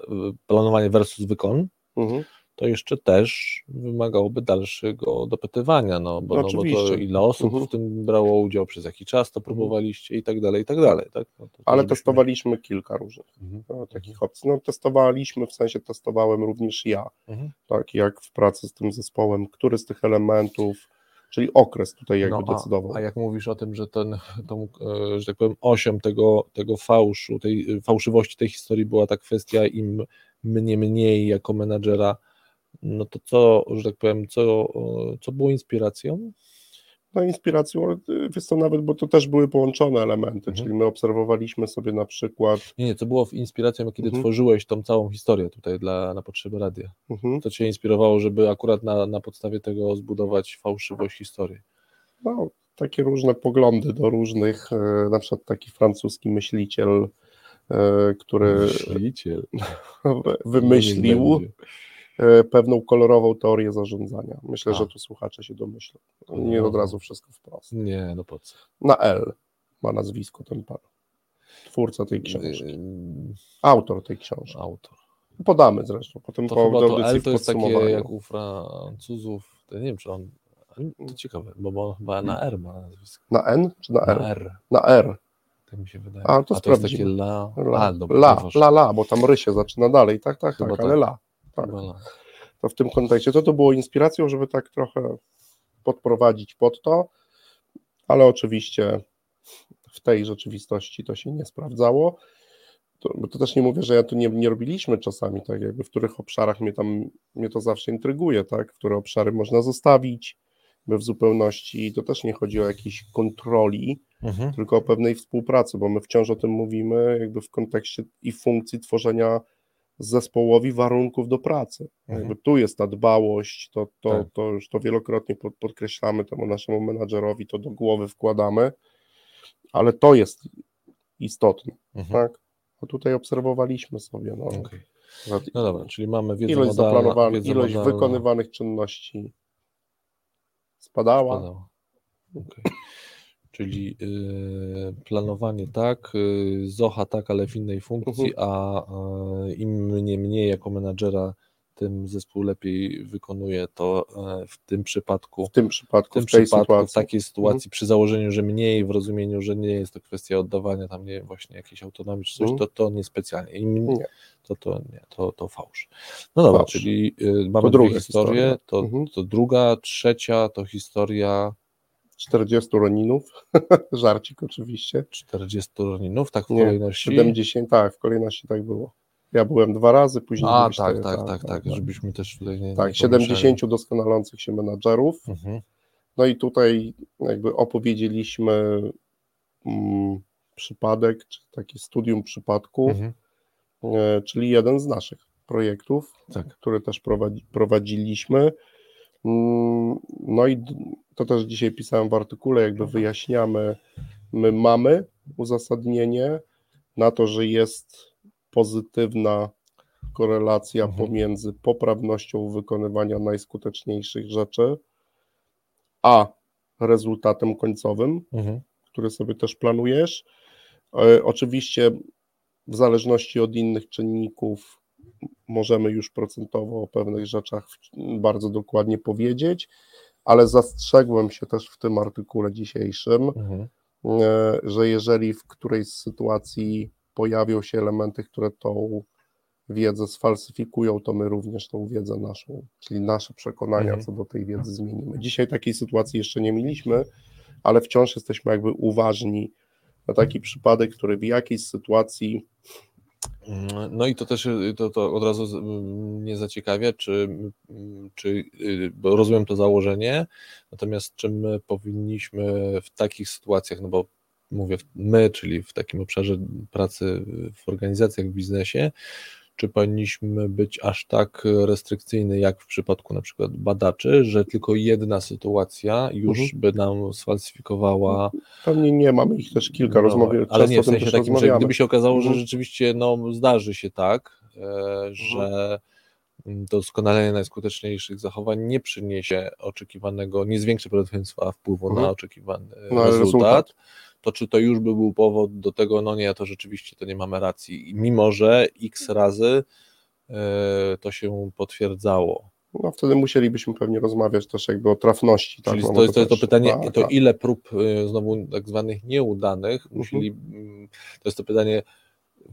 planowanie versus wykon, mhm. to jeszcze też wymagałoby dalszego dopytywania, no bo, no, no bo to ile osób mhm. w tym brało udział, przez jaki czas to próbowaliście i tak dalej, i tak dalej. Tak? No Ale testowaliśmy kilka różnych mhm. no, takich opcji. No, testowaliśmy, w sensie testowałem również ja, mhm. tak jak w pracy z tym zespołem, który z tych elementów czyli okres tutaj jakby no, a, decydował. A jak mówisz o tym, że ten, tą, e, że tak powiem, osią tego, tego fałszu, tej fałszywości tej historii była ta kwestia im mnie mniej jako menadżera, no to co, że tak powiem, co, co było inspiracją? No inspiracją, jest to nawet, bo to też były połączone elementy, mhm. czyli my obserwowaliśmy sobie na przykład... Nie, nie, co było inspiracją, kiedy mhm. tworzyłeś tą całą historię tutaj dla, na potrzeby radia? Mhm. Co Cię inspirowało, żeby akurat na, na podstawie tego zbudować fałszywość historii? No, takie różne poglądy do różnych, e, na przykład taki francuski myśliciel który Myśliciel. wymyślił e, pewną kolorową teorię zarządzania. Myślę, A. że tu słuchacze się domyślą. Nie od razu wszystko wprost. Nie, no po co? Na L ma nazwisko ten pan. Twórca tej książki. Autor tej książki. Autor. Podamy zresztą. Potem to po chyba to L to jest takie jak u Francuzów. To nie wiem, czy on. To ciekawe, bo chyba na R ma nazwisko. Na N czy na R? Na R. Na R. Tak mi się wydaje. A to, A to jest takie la, la, A, dobra, la, la, la, bo tam ry się zaczyna dalej, tak, tak, tak, ale tak. la. Tak. To w tym kontekście to to było inspiracją, żeby tak trochę podprowadzić pod to, ale oczywiście w tej rzeczywistości to się nie sprawdzało. To, bo to też nie mówię, że ja tu nie, nie robiliśmy czasami, tak jakby w których obszarach mnie tam, mnie to zawsze intryguje, tak, które obszary można zostawić, w zupełności, to też nie chodzi o jakieś kontroli, mhm. tylko o pewnej współpracy, bo my wciąż o tym mówimy jakby w kontekście i funkcji tworzenia zespołowi warunków do pracy. Mhm. Jakby tu jest ta dbałość, to, to, Tak. to już to wielokrotnie pod- podkreślamy temu naszemu menadżerowi, to do głowy wkładamy, ale to jest istotne, Mhm. tak? A tutaj obserwowaliśmy sobie, no, że No dobra, czyli mamy wiedzę ilość modalną, zaplanowanych, ilość modalną wykonywanych czynności spadała. spadała. Okej. Czyli y, planowanie tak, y, Zocha tak, ale w innej funkcji, Mhm. a y, im mnie mniej jako menadżera, tym zespół lepiej wykonuje to e, w tym przypadku. W tym przypadku, W tym w przypadku, sytuacji. w takiej sytuacji, przy założeniu, że mniej, w rozumieniu, że nie jest to kwestia oddawania tam, nie wiem, właśnie jakiejś autonomii czy coś, Mhm. to to niespecjalnie. Im, Nie. To, to nie, to, to fałsz. No dobra, Fałsz. czyli y, mamy druga dwie historie, to, Mhm. to druga, trzecia to historia 40 roninów, żarcik oczywiście. 40 roninów, tak w Nie, kolejności. 70, tak, w kolejności tak było. Ja byłem dwa razy, później A, tak, cztery, tak, tak, tak, żebyśmy też tutaj nie. Tak, nie 70 doskonalących się menadżerów. Mhm. No i tutaj jakby opowiedzieliśmy mm, przypadek, czy takie studium przypadku, Mhm. e, czyli jeden z naszych projektów, Tak. który też prowadzi, prowadziliśmy. Mm, No i to też dzisiaj pisałem w artykule, jakby wyjaśniamy, my mamy uzasadnienie na to, że jest pozytywna korelacja Mhm. pomiędzy poprawnością wykonywania najskuteczniejszych rzeczy, a rezultatem końcowym, Mhm. który sobie też planujesz. E, Oczywiście w zależności od innych czynników możemy już procentowo o pewnych rzeczach bardzo dokładnie powiedzieć, ale zastrzegłem się też w tym artykule dzisiejszym, Mhm. e, że jeżeli w którejś z sytuacji pojawią się elementy, które tą wiedzę sfalsyfikują, to my również tą wiedzę naszą, czyli nasze przekonania Mhm. co do tej wiedzy zmienimy. Dzisiaj takiej sytuacji jeszcze nie mieliśmy, ale wciąż jesteśmy jakby uważni na taki przypadek, który w jakiejś sytuacji No i to też to, to od razu mnie zaciekawia, czy, czy y, bo rozumiem to założenie, natomiast czy my powinniśmy w takich sytuacjach, no bo mówię my, czyli w takim obszarze pracy w organizacjach, w biznesie, czy powinniśmy być aż tak restrykcyjni jak w przypadku na przykład badaczy, że tylko jedna sytuacja już Mhm. by nam sfalsyfikowała pewnie nie mamy ich też kilka, no, rozmawiamy, ale nie w sensie takim, że rozmawiamy. gdyby się okazało, że Mhm. rzeczywiście no, zdarzy się tak, e, że doskonalenie najskuteczniejszych zachowań nie przyniesie oczekiwanego, nie zwiększy prawdopodobieństwa wpływu Mhm. na oczekiwany No, ale rezultat, to czy to już by był powód do tego, no nie, to rzeczywiście to nie mamy racji, I mimo że x razy e, to się potwierdzało. No wtedy musielibyśmy pewnie rozmawiać też jakby o trafności. Tak? Czyli No, to jest to, to pytanie, tak, to tak. ile prób y, znowu tak zwanych nieudanych musieli, mm, to jest to pytanie,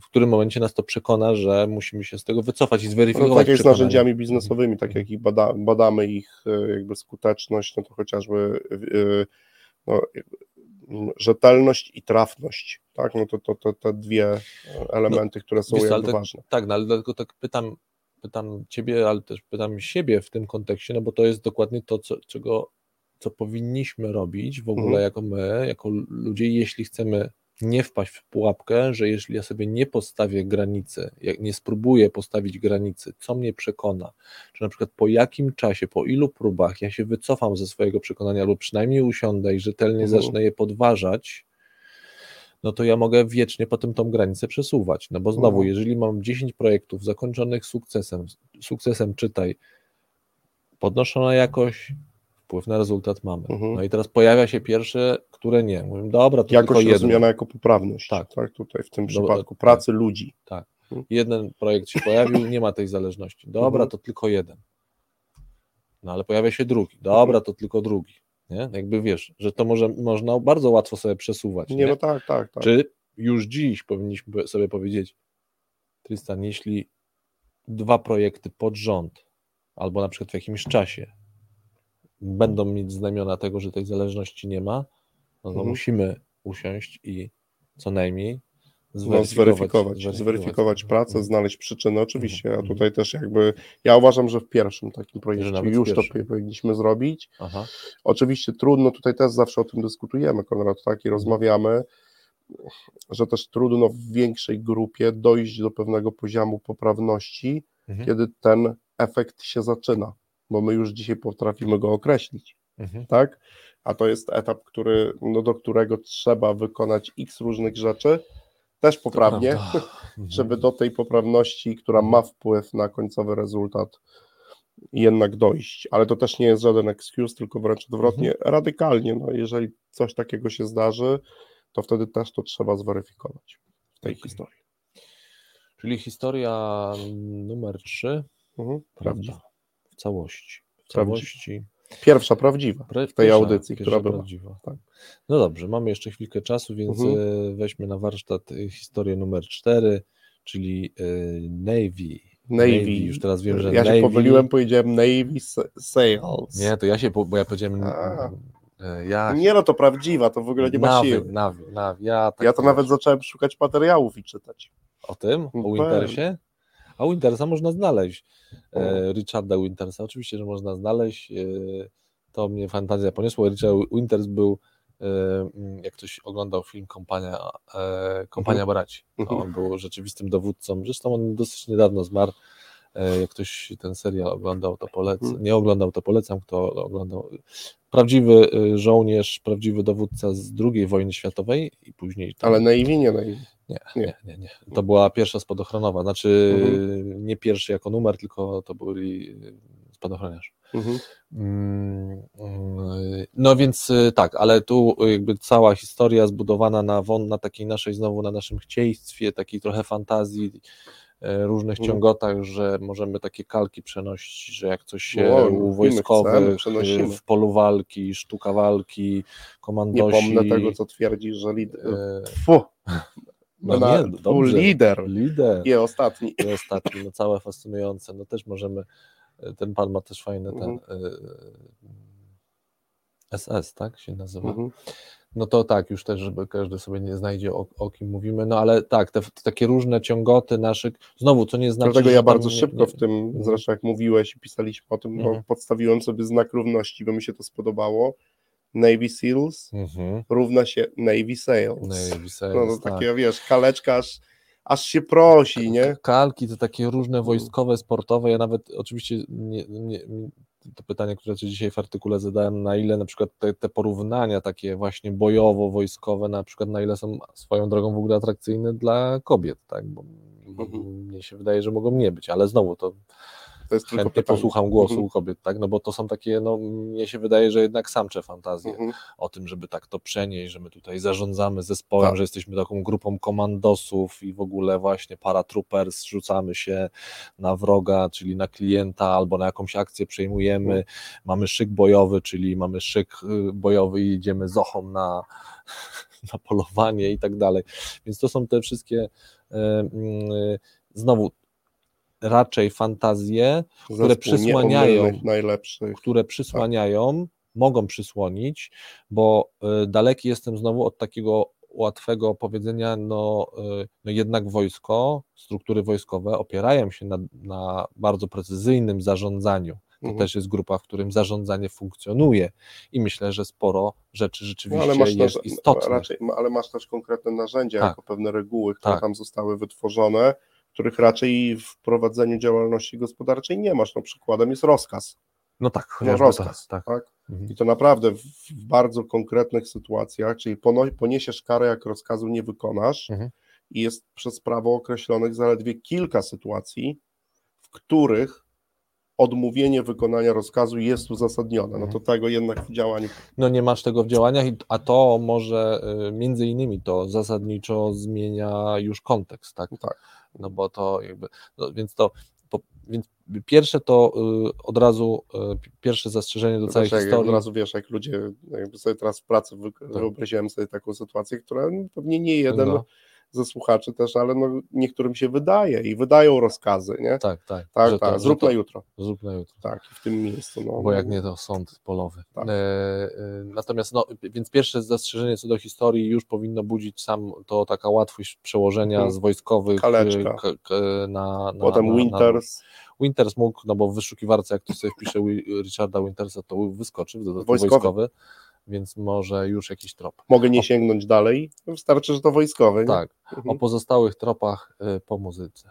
w którym momencie nas to przekona, że musimy się z tego wycofać i zweryfikować No, tak jak z narzędziami biznesowymi, tak jak ich bada, badamy ich e, jakby skuteczność, no to chociażby e, no, rzetelność i trafność, tak, no to, to, to te dwie elementy, które są Wiesz jakby tak- ważne. Tak, no ale dlatego tak pytam, pytam Ciebie, ale też pytam siebie w tym kontekście, no bo to jest dokładnie to, co, czego, co powinniśmy robić w ogóle Mhm. jako my, jako ludzie, jeśli chcemy nie wpaść w pułapkę, że jeśli ja sobie nie postawię granicy, jak nie spróbuję postawić granicy, co mnie przekona, czy na przykład po jakim czasie, po ilu próbach ja się wycofam ze swojego przekonania lub przynajmniej usiądę i rzetelnie Mhm. zacznę je podważać, no to ja mogę wiecznie potem tą granicę przesuwać. No bo znowu, Mhm. jeżeli mam 10 projektów zakończonych sukcesem, sukcesem czytaj, podnoszona jakość, wpływ na rezultat mamy. Mhm. No i teraz pojawia się pierwsze, które nie. Mówię, dobra, to Jakość tylko jedno. rozumiana jako poprawność, Tak. tak, tutaj w tym przypadku tak. pracy ludzi. Jeden projekt się pojawił, nie ma tej zależności. Dobra, Mhm. to tylko jeden. No ale pojawia się drugi. Dobra, to tylko drugi. Nie? Jakby wiesz, że to może, można bardzo łatwo sobie przesuwać. Nie, Nie, no tak, tak, tak. Czy już dziś powinniśmy sobie powiedzieć, Tristan, jeśli dwa projekty pod rząd, albo na przykład w jakimś czasie będą mieć znamiona tego, że tej zależności nie ma, no Mhm. musimy usiąść i co najmniej No, zweryfikować, zweryfikować, zweryfikować pracę, Mhm. znaleźć przyczyny. Oczywiście, Mhm. a tutaj też jakby, ja uważam, że w pierwszym takim projekcie już to powinniśmy zrobić. Aha. Oczywiście trudno, tutaj też zawsze o tym dyskutujemy, Konrad, tak, i rozmawiamy. że też trudno w większej grupie dojść do pewnego poziomu poprawności, mhm. kiedy ten efekt się zaczyna, bo my już dzisiaj potrafimy go określić, mhm. tak? A to jest etap, który, no, do którego trzeba wykonać x różnych rzeczy, też poprawnie, żeby do tej poprawności, która ma wpływ na końcowy rezultat, jednak dojść. Ale to też nie jest żaden excuse, tylko wręcz odwrotnie, mhm. radykalnie. No, jeżeli coś takiego się zdarzy, to wtedy też to trzeba zweryfikować w tej okay. historii. Czyli historia numer 3, mhm. prawda? W całości. W całości. Pierwsza prawdziwa w tej audycji, która była. Prawdziwa. Tak. No dobrze, mamy jeszcze chwilkę czasu, więc mhm. E, weźmy na warsztat e, historię numer 4, czyli e, Navy. Navy. Navy. Już teraz wiem, że Ja Navy... się pomyliłem, powiedziałem Navy Sales. Nie, to ja się, bo ja powiedziałem... A. Ja... Nie no, to prawdziwa, to w ogóle nie ma nawi, siły. Nawi, nawi, ja, tak ja to nawet zacząłem szukać materiałów i czytać. O tym? O Wintersie? A Wintersa można znaleźć. E, Richarda Wintersa, oczywiście, że można znaleźć. E, to mnie fantazja poniosła. Richard Winters był, e, jak ktoś oglądał film Kompania, Kompania mhm. Braci. Mhm. On był rzeczywistym dowódcą. Zresztą on dosyć niedawno zmarł. Jak ktoś ten serial oglądał, to polecam. Mhm. Nie oglądał, to polecam. Kto oglądał, prawdziwy żołnierz, prawdziwy dowódca z II wojny światowej i później. Tam... Ale Navy nie Navy. Nie, nie, nie, nie. To była pierwsza spadochronowa. Znaczy mhm. nie pierwszy jako numer, tylko to byli y, spadochroniarze. Mhm. Mm, no więc y, tak, ale tu jakby cała historia zbudowana na, na takiej naszej, znowu na naszym chcieństwie, takiej trochę fantazji, różnych mhm. ciągotach, że możemy takie kalki przenosić, że jak coś się u wojskowych, chcemy, w polu walki, sztuka walki, komandosi... Nie pomnę tego, co twierdzi, że... Lid... No na, nie, dobrze. lider. Lider. I ostatni. I ostatni, no całe fascynujące. No też możemy, ten pan ma też fajny ten mhm. SS, y, tak się nazywa. Mhm. No to tak, już też, żeby każdy sobie nie znajdzie o, o kim mówimy, no ale tak, te, te, takie różne ciągoty naszych, znowu, co nie znaczy, Dlatego ja bardzo nie, szybko nie, w tym, nie, zresztą jak mówiłeś i pisaliśmy o tym, mhm. podstawiłem sobie znak równości, bo mi się to spodobało, Navy Seals mhm. równa się Navy Sales. Navy Sales no to tak. takie, wiesz, kaleczka aż, aż się prosi, nie? Kalki to takie różne mm. wojskowe, sportowe, ja nawet oczywiście nie, nie, to pytanie, które ci dzisiaj w artykule zadałem, na ile na przykład te, te porównania takie właśnie bojowo-wojskowe, na przykład na ile są swoją drogą w ogóle atrakcyjne dla kobiet, tak, bo mhm. mnie się wydaje, że mogą nie być, ale znowu to to jest Chętnie posłucham głosu mhm. kobiet, tak? No bo to są takie, no mnie się wydaje, że jednak samcze fantazje mhm. o tym, żeby tak to przenieść, że my tutaj zarządzamy zespołem, tak. że jesteśmy taką grupą komandosów i w ogóle właśnie paratroopers, rzucamy się na wroga, czyli na klienta albo na jakąś akcję przejmujemy, mhm. mamy szyk bojowy, czyli mamy szyk y, bojowy i idziemy z ochą na, na polowanie i tak dalej. Więc to są te wszystkie y, znowu raczej fantazje, które przysłaniają, które tak. przysłaniają, tak. mogą przysłonić, bo y, daleki jestem znowu od takiego łatwego powiedzenia, no, y, no jednak wojsko, struktury wojskowe opierają się na, na bardzo precyzyjnym zarządzaniu. To mhm. też jest grupa, w którym zarządzanie funkcjonuje i myślę, że sporo rzeczy rzeczywiście no, ale masz jest istotnych. Raczej, ale masz też konkretne narzędzia, tak. jako pewne reguły, które tak. tam zostały wytworzone, których raczej w prowadzeniu działalności gospodarczej nie masz. No przykładem jest rozkaz. No tak, no, rozkaz. Tak, tak. Mhm. I to naprawdę w, w, bardzo konkretnych sytuacjach, czyli poniesiesz karę, jak rozkazu nie wykonasz, mhm. i jest przez prawo określonych zaledwie kilka sytuacji, w których odmówienie wykonania rozkazu jest uzasadnione. No to mhm. tego jednak w działaniu. No nie masz tego w działaniach, a to może y, między innymi to zasadniczo zmienia już kontekst, tak? tak no bo to jakby, no więc to, po, więc pierwsze to y, od razu, y, pierwsze zastrzeżenie do całej historii. Od razu wiesz, jak ludzie, jakby sobie teraz w pracy tak. wyobraziłem sobie taką sytuację, która pewnie nie jeden no ze słuchaczy też, ale no, niektórym się wydaje i wydają rozkazy, nie? Tak, tak. Tak, tak, to, zrób to, na jutro. Zrób na jutro. Tak, w tym miejscu. No, Bo jak nie, to sąd polowy. Tak. E, e, natomiast, no, więc pierwsze zastrzeżenie co do historii już powinno budzić sam to taka łatwość przełożenia hmm. z wojskowych Kaleczka. K, k, na, na, Potem na, Winters. Na, Winters mógł, no bo w wyszukiwarce, jak ktoś sobie wpisze Richarda Wintersa, to wyskoczy, wojskowy. wojskowy więc może już jakiś trop. Mogę nie sięgnąć dalej, wystarczy, że to wojskowe. Nie? Tak, mhm. o pozostałych tropach y, po muzyce.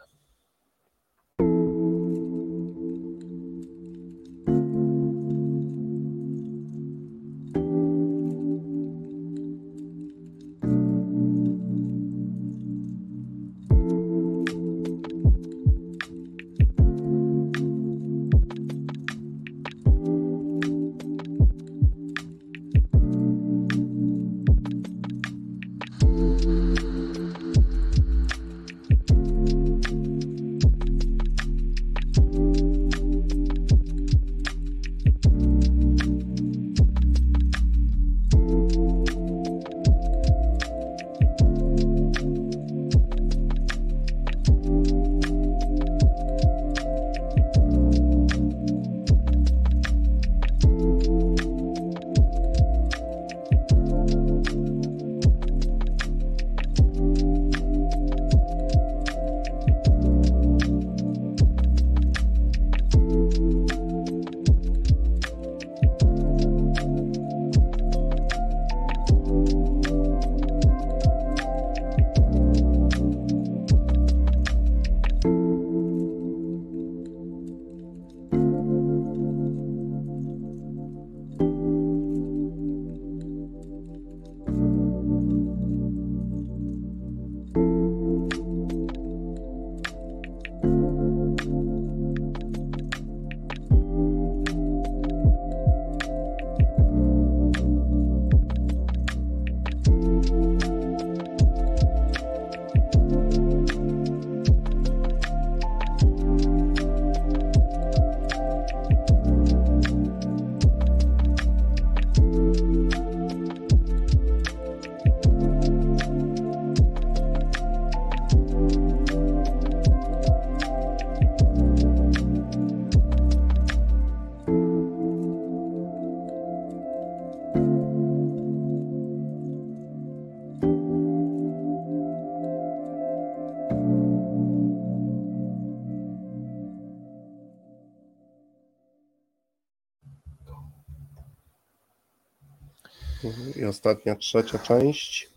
I ostatnia, trzecia część.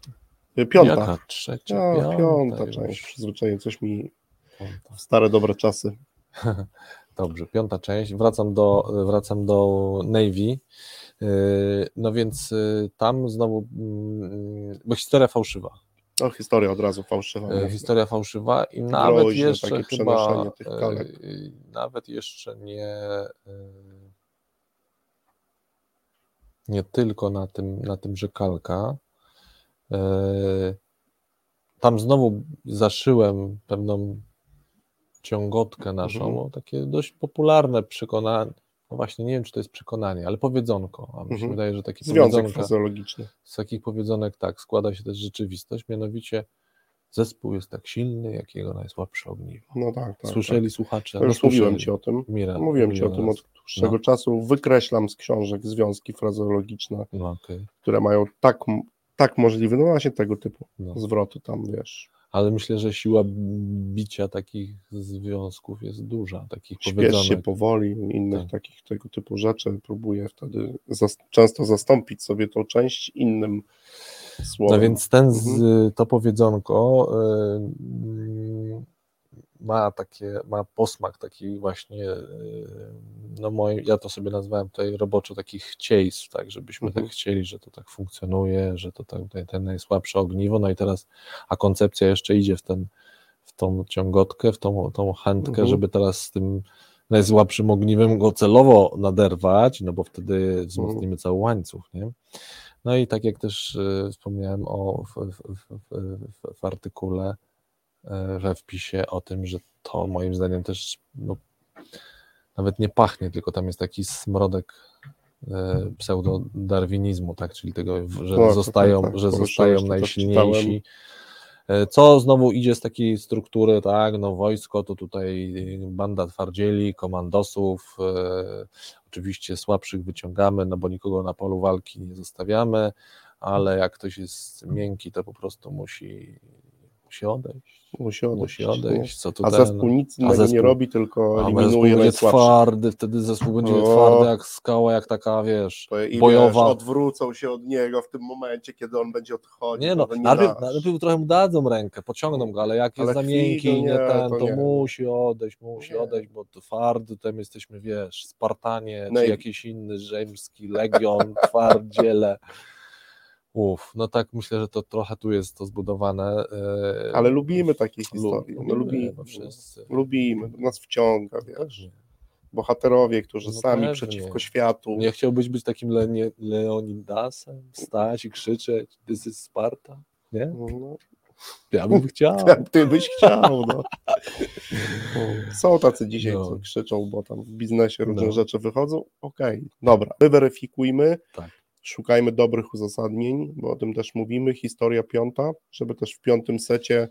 Y, piąta. Jaka trzecia? Ja, piąta, piąta część. Zwyczajnie coś mi stare dobre czasy. Dobrze, piąta część. Wracam do, wracam do Navy. Y, no więc y, tam znowu, mm, bo historia fałszywa. O, historia od razu fałszywa. Historia fałszywa i nawet Groźne, jeszcze chyba, nawet jeszcze nie nie tylko na tym, na tym że kalka. E, tam znowu zaszyłem pewną ciągotkę naszą, mhm. takie dość popularne przekonanie. No właśnie, nie wiem, czy to jest przekonanie, ale powiedzonko. A mi się mhm. wydaje, że taki Związek frazologiczny. Z takich powiedzonek tak składa się też rzeczywistość, mianowicie zespół jest tak silny, jak jego najsłabsze ogniwo. No tak, tak. Słyszeli tak. słuchacze. Już no, mówiłem Ci o tym. Mira, mówiłem Ci o tym od dłuższego no. czasu. Wykreślam z książek związki frazologiczne, no, okay. które mają tak, tak możliwe, no właśnie tego typu no. zwroty tam, wiesz. Ale myślę, że siła bicia takich związków jest duża, takich Śpiesz powiedzonek. się powoli, innych tak. takich tego typu rzeczy. Próbuję wtedy zas często zastąpić sobie tą część innym słowem. No więc ten, z, mhm. to powiedzonko y, ma takie, ma posmak taki właśnie, y, no moi, ja to sobie nazwałem tutaj roboczo takich chciejstw, tak, żebyśmy tak mhm. tak chcieli, że to tak funkcjonuje, że to tak, ten najsłabsze ogniwo, no i teraz, a koncepcja jeszcze idzie w ten, w tą ciągotkę, w tą, tą chętkę, mhm. żeby teraz z tym najsłabszym ogniwem go celowo naderwać, no bo wtedy wzmocnimy mhm. cały łańcuch, nie? No i tak jak też y, wspomniałem o, w, w, w, w artykule, y, we wpisie o tym, że to moim zdaniem też no, nawet nie pachnie, tylko tam jest taki smrodek y, pseudodarwinizmu, tak, czyli tego, że no, zostają, tak, tak, że zostają najsilniejsi. Co znowu idzie z takiej struktury, tak, no wojsko to tutaj banda twardzieli, komandosów, e, oczywiście słabszych wyciągamy, no bo nikogo na polu walki nie zostawiamy, ale jak ktoś jest miękki, to po prostu musi musi odejść. Musi odejść. Musi odejść. Co a zespół nic innego zespół, nie robi, tylko eliminuje będzie twardy, wtedy zespół będzie o, twardy jak skała, jak taka, wiesz, I bojowa. Wiesz, odwrócą się od niego w tym momencie, kiedy on będzie odchodził. Nie no, nie najpierw, najpierw trochę mu dadzą rękę, pociągną go, ale jak ale jest za miękki, nie, ten, to, to musi odejść, musi nie. odejść, bo twardy, tam jesteśmy, wiesz, Spartanie, no czy i... jakiś inny rzymski legion, twardziele. Uf, no tak myślę, że to trochę tu jest to zbudowane. E, Ale lubimy takie historie. No, lubimy, no, wszyscy. Lubimy, nas wciąga, wiesz. Bohaterowie, którzy no sami przeciwko światu. Nie chciałbyś być takim Le Leonidasem, stać i krzyczeć, this is Sparta, nie? No. Ja bym chciał. Ty byś chciał, no. Są tacy dzisiaj, no. co krzyczą, bo tam w biznesie różne no. rzeczy wychodzą. Okej, okay. dobra, wyweryfikujmy. Tak szukajmy dobrych uzasadnień, bo o tym też mówimy. Historia piąta, żeby też w piątym secie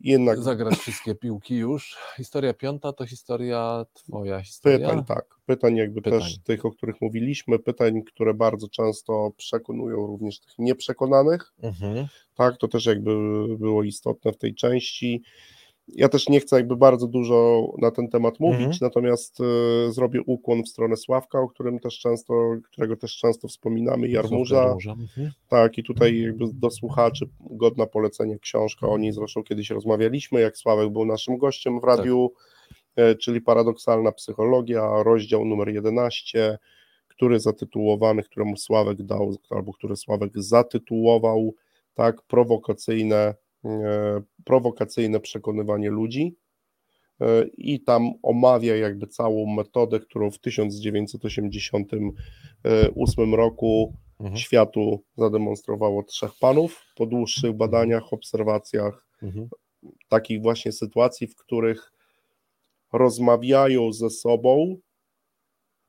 jednak. Zagrać wszystkie piłki już. Historia piąta to historia Twoja historia. Pytań, tak. Pytań, jakby pytań. też tych, o których mówiliśmy, pytań, które bardzo często przekonują również tych nieprzekonanych. Mhm. Tak, to też jakby było istotne w tej części. Ja też nie chcę jakby bardzo dużo na ten temat mówić, mhm. natomiast y, zrobię ukłon w stronę Sławka, o którym też często, którego też często wspominamy, Jarmurza. Mhm. Tak, i tutaj jakby do słuchaczy godna polecenia książka, o niej zresztą kiedyś rozmawialiśmy, jak Sławek był naszym gościem w radiu, tak. czyli Paradoksalna Psychologia, rozdział numer 11, który zatytułowany, któremu Sławek dał, albo który Sławek zatytułował, tak, prowokacyjne prowokacyjne przekonywanie ludzi e, i tam omawia jakby całą metodę, którą w 1988 roku mhm. światu zademonstrowało trzech panów po dłuższych mhm. badaniach, obserwacjach mhm. takich właśnie sytuacji, w których rozmawiają ze sobą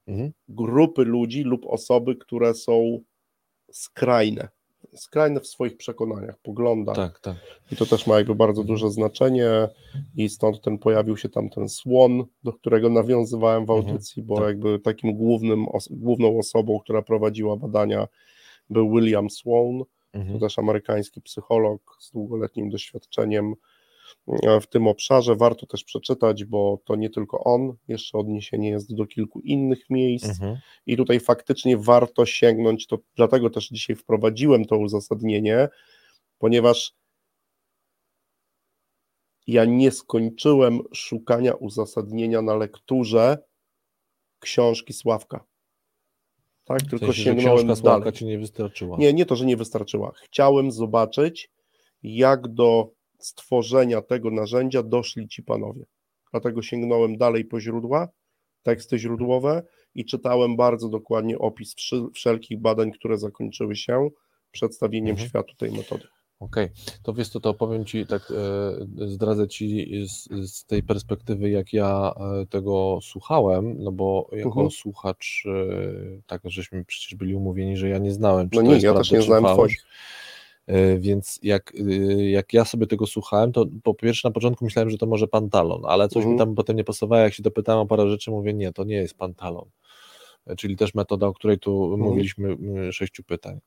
mhm. grupy ludzi lub osoby, które są skrajne skrajne w swoich przekonaniach, poglądach. Tak, tak. I to też ma jakby bardzo duże znaczenie i stąd ten pojawił się tam ten słon, do którego nawiązywałem w mhm. audycji, bo tak. jakby takim głównym, główną osobą, która prowadziła badania był William Swan, mhm. to też amerykański psycholog z długoletnim doświadczeniem w tym obszarze. Warto też przeczytać, bo to nie tylko on, jeszcze odniesienie jest do kilku innych miejsc mhm. i tutaj faktycznie warto sięgnąć, to dlatego też dzisiaj wprowadziłem to uzasadnienie, ponieważ ja nie skończyłem szukania uzasadnienia na lekturze książki Sławka. Tak, w tylko sensie, sięgnąłem książka Sławka dalej. ci nie wystarczyła. Nie, nie to, że nie wystarczyła. Chciałem zobaczyć, jak do stworzenia tego narzędzia doszli ci panowie. Dlatego sięgnąłem dalej po źródła, teksty źródłowe i czytałem bardzo dokładnie opis wszelkich badań, które zakończyły się przedstawieniem mhm. światu tej metody. Okej, okay. to wiesz co, to opowiem Ci, tak e, zdradzę Ci z, z, tej perspektywy, jak ja e, tego słuchałem, no bo jako uh-huh. słuchacz, e, tak, żeśmy przecież byli umówieni, że ja nie znałem, czy no nie, ja też nie znałem Twoich. E, więc jak, e, jak ja sobie tego słuchałem, to po pierwsze na początku myślałem, że to może pantalon, ale coś mhm. mi tam potem nie pasowało. Jak się dopytałem o parę rzeczy, mówię, nie, to nie jest pantalon. E, czyli też metoda, o której tu mhm. mówiliśmy, sześciu pytań.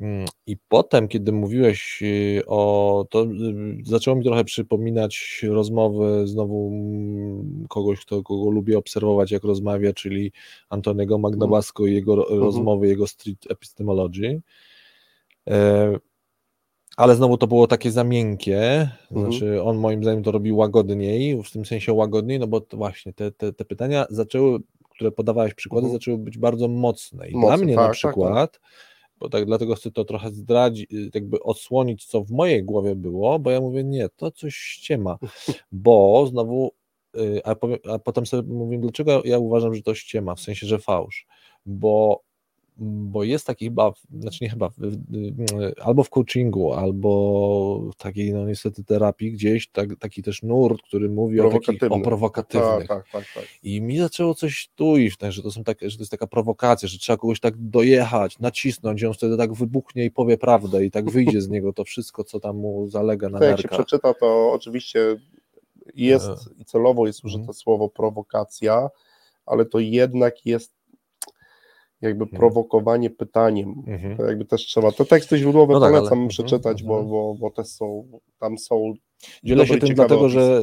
Mm, I potem, kiedy mówiłeś o to, zaczęło mi trochę przypominać rozmowy znowu kogoś, kto, kogo lubię obserwować, jak rozmawia, czyli Antoniego Magnabasko i jego mhm. rozmowy, jego street epistemology ale znowu to było takie za miękkie, mhm. znaczy on moim zdaniem to robił łagodniej, w tym sensie łagodniej, no bo właśnie te, te, te pytania zaczęły, które podawałeś przykłady, mhm. zaczęły być bardzo mocne i Mocne, dla mnie tak, na przykład, tak, tak. bo tak dlatego chcę to trochę zdradzić, jakby odsłonić, co w mojej głowie było, bo ja mówię, nie, to coś ściema, bo znowu, y, a, powiem, a potem sobie mówię, dlaczego ja uważam, że to ściema, w sensie, że fałsz, bo bo jest taki chyba, znaczy nie chyba, albo w coachingu, albo w takiej, no niestety terapii gdzieś, tak, taki też nurt, który mówi o, takich, o prowokatywnych. Tak, tak, tak, tak, I mi zaczęło coś tu iść, że to są takie, że to jest taka prowokacja, że trzeba kogoś tak dojechać, nacisnąć, on wtedy tak wybuchnie i powie prawdę i tak wyjdzie z niego to wszystko, co tam mu zalega na nerkach. Jak się przeczyta, to oczywiście jest i celowo jest użyte mhm. słowo prowokacja, ale to jednak jest jakby mhm. prowokowanie pytaniem. Mhm. To jakby też trzeba. Te teksty źródłowe no tak, polecam ale... Mhm, przeczytać, bo, mhm. bo, bo te są, tam są. Dzielę się tym dlatego, opis. że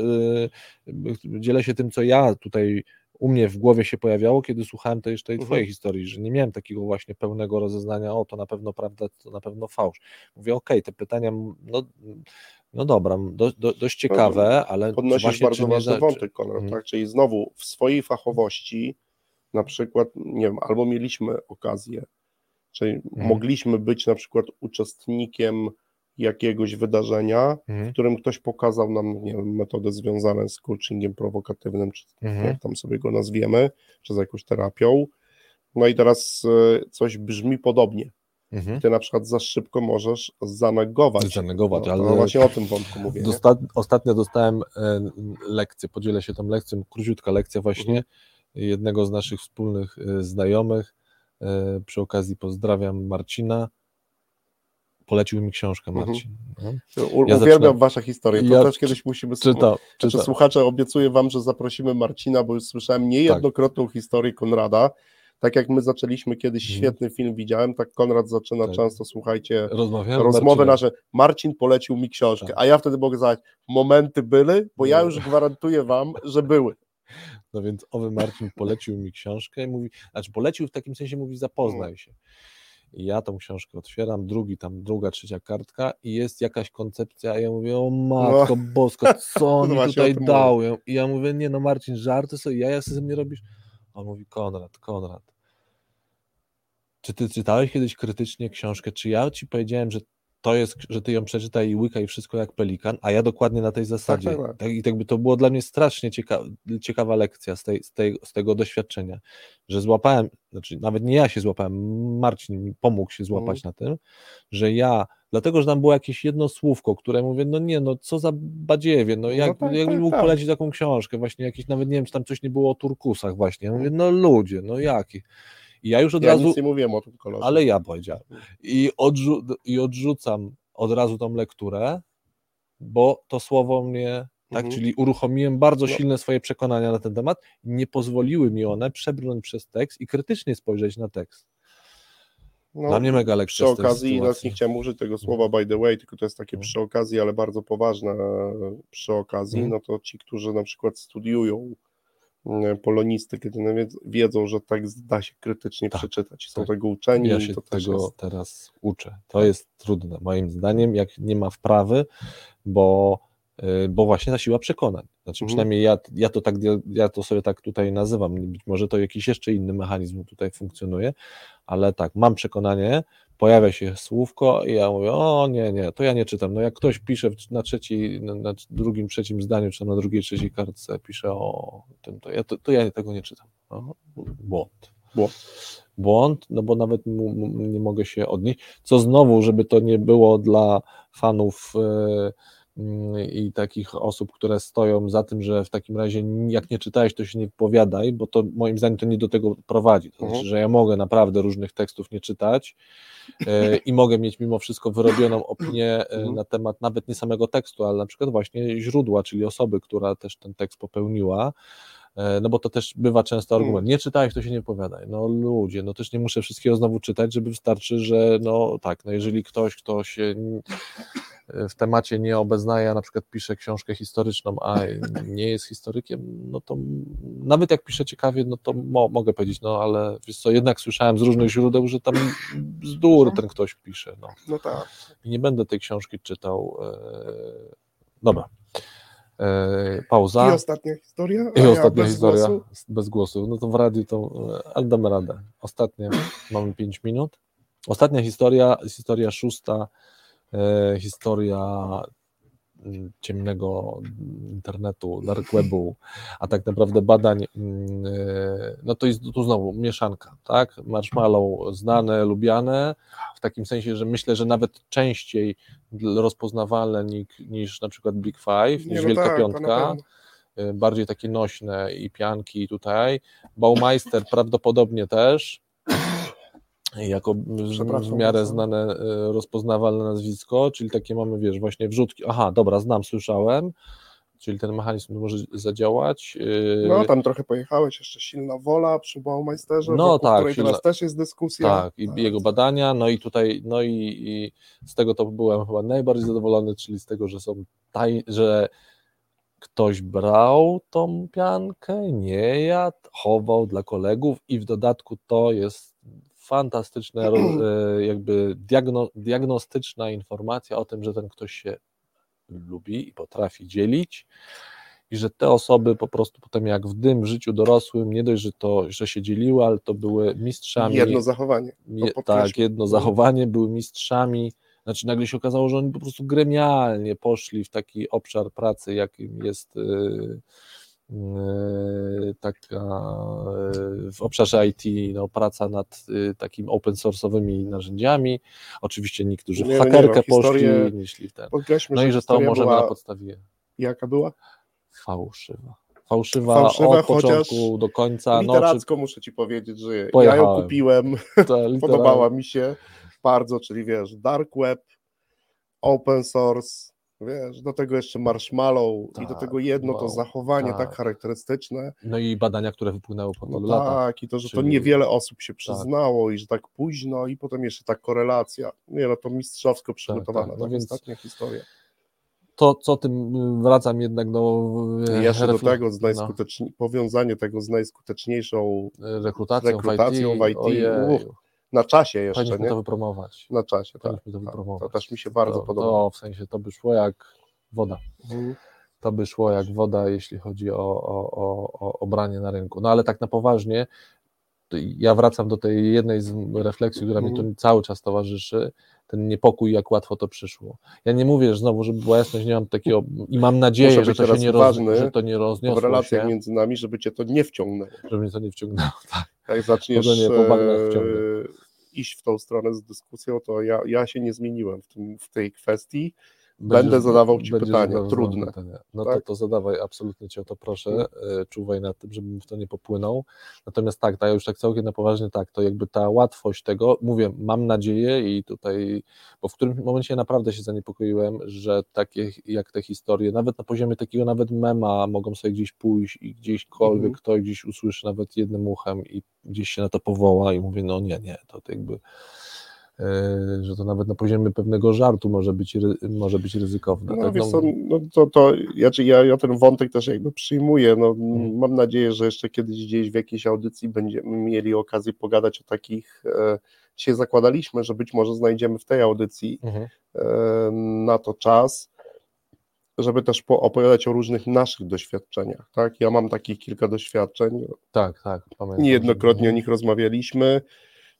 y, dzielę się tym, co ja tutaj u mnie w głowie się pojawiało, kiedy słuchałem tej, tej mhm. twojej historii, że nie miałem takiego właśnie pełnego rozeznania, o to na pewno prawda, to na pewno fałsz. Mówię, okej, okay, te pytania, no, no dobra, do, do, dość ciekawe, ale Podnosisz właśnie, bardzo ważny wątek, Konrad, mhm. tak? Czyli znowu w swojej fachowości na przykład, nie wiem, albo mieliśmy okazję, czyli mhm. mogliśmy być na przykład uczestnikiem jakiegoś wydarzenia, mhm. w którym ktoś pokazał nam, nie wiem, metody związane z coachingiem prowokatywnym, czy mhm. jak tam sobie go nazwiemy, czy z jakąś terapią. No i teraz e, coś brzmi podobnie. Mhm. Ty na przykład za szybko możesz zanegować. Zanegować, no, ale no właśnie o tym wątku mówię. Dosta ostatnio dostałem e, lekcję, podzielę się tą lekcją, króciutka lekcja właśnie mhm. Jednego z naszych wspólnych e, znajomych. Przy okazji pozdrawiam Marcina polecił mi książkę mhm. Marcin. Mhm. Ja Uwielbiam zaczynam... wasze historie, to ja też kiedyś musimy... Czyta, czyta. Słuchacze, obiecuję wam, że zaprosimy Marcina, bo już słyszałem niejednokrotną tak. historię Konrada, tak jak my zaczęliśmy kiedyś mhm. świetny film widziałem, tak Konrad zaczyna tak. często, słuchajcie, rozmowy nasze. Marcin polecił mi książkę, tak. a ja wtedy mogę zadać, momenty były, bo ja już gwarantuję wam, że były. No więc owy Marcin polecił mi książkę i mówi, znaczy polecił w takim sensie, mówi zapoznaj się. I ja tą książkę otwieram, drugi tam, druga, trzecia kartka i jest jakaś koncepcja, a ja mówię, o matko no. bosko, co on mi tutaj dał? I ja mówię, nie no Marcin, żarty sobie, ja sobie ze mnie robisz? A on mówi, Konrad, Konrad, czy ty czytałeś kiedyś krytycznie książkę, czy ja ci powiedziałem, że to jest, że ty ją przeczytaj i łykaj wszystko jak pelikan, a ja dokładnie na tej zasadzie. Tak, tak, tak. I tak by to było dla mnie strasznie cieka ciekawa lekcja z, tej, z, tej, z tego doświadczenia, że złapałem, znaczy nawet nie ja się złapałem, Marcin mi pomógł się złapać mm. na tym, że ja, dlatego, że tam było jakieś jedno słówko, które mówię, no nie, no co za badziewie, no, jak, no tak, jakbym tak, mógł tak. polecić taką książkę, właśnie jakiś, nawet nie wiem, czy tam coś nie było o turkusach właśnie, ja mówię, no ludzie, no jaki. I ja już od ja razu. Nic nie mówiłem o tym kolorze. Ale ja powiedziałem. I, odrzu I odrzucam od razu tą lekturę, bo to słowo mnie. Tak, mhm. czyli uruchomiłem bardzo no. silne swoje przekonania na ten temat, nie pozwoliły mi one przebrnąć przez tekst i krytycznie spojrzeć na tekst. No, Dla mnie mega lekcja. Przy okazji, teraz nie chciałem użyć tego słowa by the way, tylko to jest takie mhm. przy okazji, ale bardzo poważne przy okazji, mhm. no to ci, którzy na przykład studiują E, polonisty, kiedy wiedzą, że tekst da się krytycznie tak, przeczytać. Są tak. tego uczeni. Ja się to tego jest... teraz uczę. To jest trudne, moim zdaniem, jak nie ma wprawy, bo, e, bo właśnie ta siła przekonań. Znaczy mhm. przynajmniej ja, ja, to tak, ja to sobie tak tutaj nazywam. Być może to jakiś jeszcze inny mechanizm tutaj funkcjonuje, ale tak, mam przekonanie, pojawia się słówko i ja mówię, o nie, nie, to ja nie czytam. No jak ktoś pisze na trzeciej, na, drugim, trzecim zdaniu, czy na drugiej, trzeciej kartce pisze o tym, to ja, to, to ja tego nie czytam. O, błąd. Błąd. Błąd, no bo nawet nie mogę się odnieść. Co znowu, żeby to nie było dla fanów yy, i takich osób, które stoją za tym, że w takim razie jak nie czytałeś, to się nie wypowiadaj, bo to moim zdaniem to nie do tego prowadzi. To znaczy, mhm. że ja mogę naprawdę różnych tekstów nie czytać e, i mogę mieć mimo wszystko wyrobioną opinię e, mhm. na temat nawet nie samego tekstu, ale na przykład właśnie źródła, czyli osoby, która też ten tekst popełniła. E, no bo to też bywa często argument, mhm. nie czytałeś, to się nie powiadaj. No ludzie, no też nie muszę wszystkiego znowu czytać, żeby wystarczy, że no tak, no jeżeli ktoś, kto się w temacie nie obeznaje, a na przykład pisze książkę historyczną, a nie jest historykiem, no to nawet jak pisze ciekawie, no to mo, mogę powiedzieć, no ale wiesz co, jednak słyszałem z różnych źródeł, że tam bzdur ten ktoś pisze. No, no tak. I nie będę tej książki czytał. E, dobra. E, pauza. I ostatnia historia. I ostatnia bez historia głosu. bez głosu. No to w radiu to, ale damy radę. Ostatnia, mamy 5 minut. Ostatnia historia, historia szósta E, historia mm, ciemnego internetu, dark webu, a tak naprawdę badań, mm, e, no to jest tu znowu mieszanka, tak? Marshmallow znane, lubiane, w takim sensie, że myślę, że nawet częściej rozpoznawalne niż na przykład Big Five, niż no Wielka tak, Piątka, e, bardziej takie nośne i pianki tutaj. Baumeister prawdopodobnie też, jako w miarę znane, e, rozpoznawalne nazwisko, czyli takie mamy, wiesz, właśnie wrzutki, aha, dobra, znam, słyszałem, czyli ten mechanizm może zadziałać. No, tam trochę pojechałeś, jeszcze silna wola przy Baumeisterze, no, tak, której silna... teraz też jest dyskusja. Tak, i tak. jego badania, no i tutaj, no i, i, z tego to byłem chyba najbardziej zadowolony, czyli z tego, że są taj, że ktoś brał tą piankę, nie jadł, chował dla kolegów i w dodatku to jest fantastyczna e, jakby diagno, diagnostyczna informacja o tym, że ten ktoś się lubi i potrafi dzielić i że te osoby po prostu potem jak w dym w życiu dorosłym, nie dość, że to, że się dzieliły, ale to były mistrzami. Jedno zachowanie. Je, tak, jedno zachowanie, były mistrzami znaczy nagle się okazało, że oni po prostu gremialnie poszli w taki obszar pracy, jakim jest yy, taka yy, w obszarze IT, no, praca nad takimi open source'owymi narzędziami. Oczywiście niektórzy w nie, hakerkę nie, no, poszli, ten. No i że to możemy na podstawie. Jaka była? Fałszywa fałszywa, fałszywa od początku do końca. Literacko no, czy... muszę ci powiedzieć, że Pojechałem. ja ją kupiłem, podobała mi się bardzo, czyli wiesz, dark web, open source, wiesz, do tego jeszcze marshmallow tak, i do tak, tego jedno wow, to zachowanie tak. tak. charakterystyczne. No i badania, które wypłynęły po tylu no latach. Tak, i to, że czyli... to niewiele osób się tak. przyznało tak. i że tak późno i potem jeszcze ta korelacja. Nie no, to mistrzowsko tak, przygotowana, tak, no więc... ostatnia historia. To, co tym wracam jednak do... E, jeszcze do tego, z najskuteczniej, no. powiązanie tego z najskuteczniejszą rekrutacją, rekrutacją w IT. W IT na czasie jeszcze, Powinniśmy nie? to wypromować. Na czasie, tak. to wypromować. To też mi się bardzo to, podoba. To w sensie to by szło jak woda. Mhm. To by szło jak woda, jeśli chodzi o, o, o, o obranie na rynku. No ale tak na poważnie, ja wracam do tej jednej z refleksji, która mi tu mhm. cały czas towarzyszy, ten niepokój, jak łatwo to przyszło. Ja nie mówię, że znowu, żeby była jasność, nie mam takiego i mam nadzieję, że to, się nie roz, że to nie rozniosło w relacjach się, między nami, żeby cię to nie wciągnęło. Żeby mnie to nie wciągnęło, tak. Jak zaczniesz nie, e, iść w tą stronę z dyskusją, to ja, ja się nie zmieniłem w, tym, w tej kwestii. Będziesz, Będę zadawał Ci pytania, trudne. Pytania. No tak? to, to zadawaj, absolutnie Cię o to proszę, mm. e, czuwaj nad tym, żebym w to nie popłynął. Natomiast tak, tak, już tak całkiem na poważnie tak, to jakby ta łatwość tego, mówię, mam nadzieję i tutaj, bo w którym momencie naprawdę się zaniepokoiłem, że takie jak te historie, nawet na poziomie takiego nawet mema mogą sobie gdzieś pójść i gdzieśkolwiek mm. ktoś gdzieś usłyszy nawet jednym uchem i gdzieś się na to powoła i mówię, no nie, nie, to, to jakby że to nawet na poziomie pewnego żartu może być, może być ryzykowne. No, tak? wiesz, no, no to, to ja, ja, ja ten wątek też jakby przyjmuję. No, hmm. Mam nadzieję, że jeszcze kiedyś gdzieś w jakiejś audycji będziemy mieli okazję pogadać o takich. E, dzisiaj zakładaliśmy, że być może znajdziemy w tej audycji hmm. e, na to czas żeby też opowiadać o różnych naszych doświadczeniach, tak? Ja mam takich kilka doświadczeń. Tak, tak. Pamiętam. Niejednokrotnie o nich rozmawialiśmy.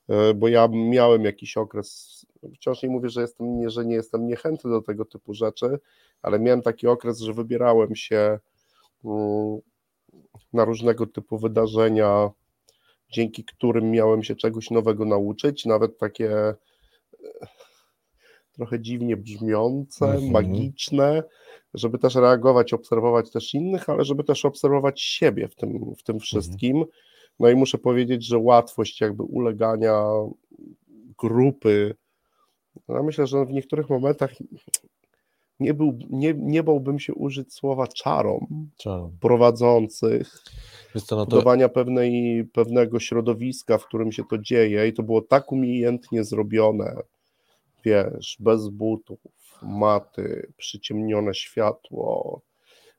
E, bo ja miałem jakiś okres, wciąż nie mówię, że, jestem, nie, że nie jestem niechętny do tego typu rzeczy, ale miałem taki okres, że wybierałem się mm, na różnego typu wydarzenia, dzięki którym miałem się czegoś nowego nauczyć, nawet takie e, trochę dziwnie brzmiące, mhm. magiczne, żeby też reagować, obserwować też innych, ale żeby też obserwować siebie w tym, w tym wszystkim. Mhm. No i muszę powiedzieć, że łatwość jakby ulegania grupy, no myślę, że w niektórych momentach nie, był, nie, nie bałbym się użyć słowa czarom, prowadzących, co, no to... budowania pewnej, pewnego środowiska, w którym się to dzieje i to było tak umiejętnie zrobione, wiesz, bez butów, maty, przyciemnione światło,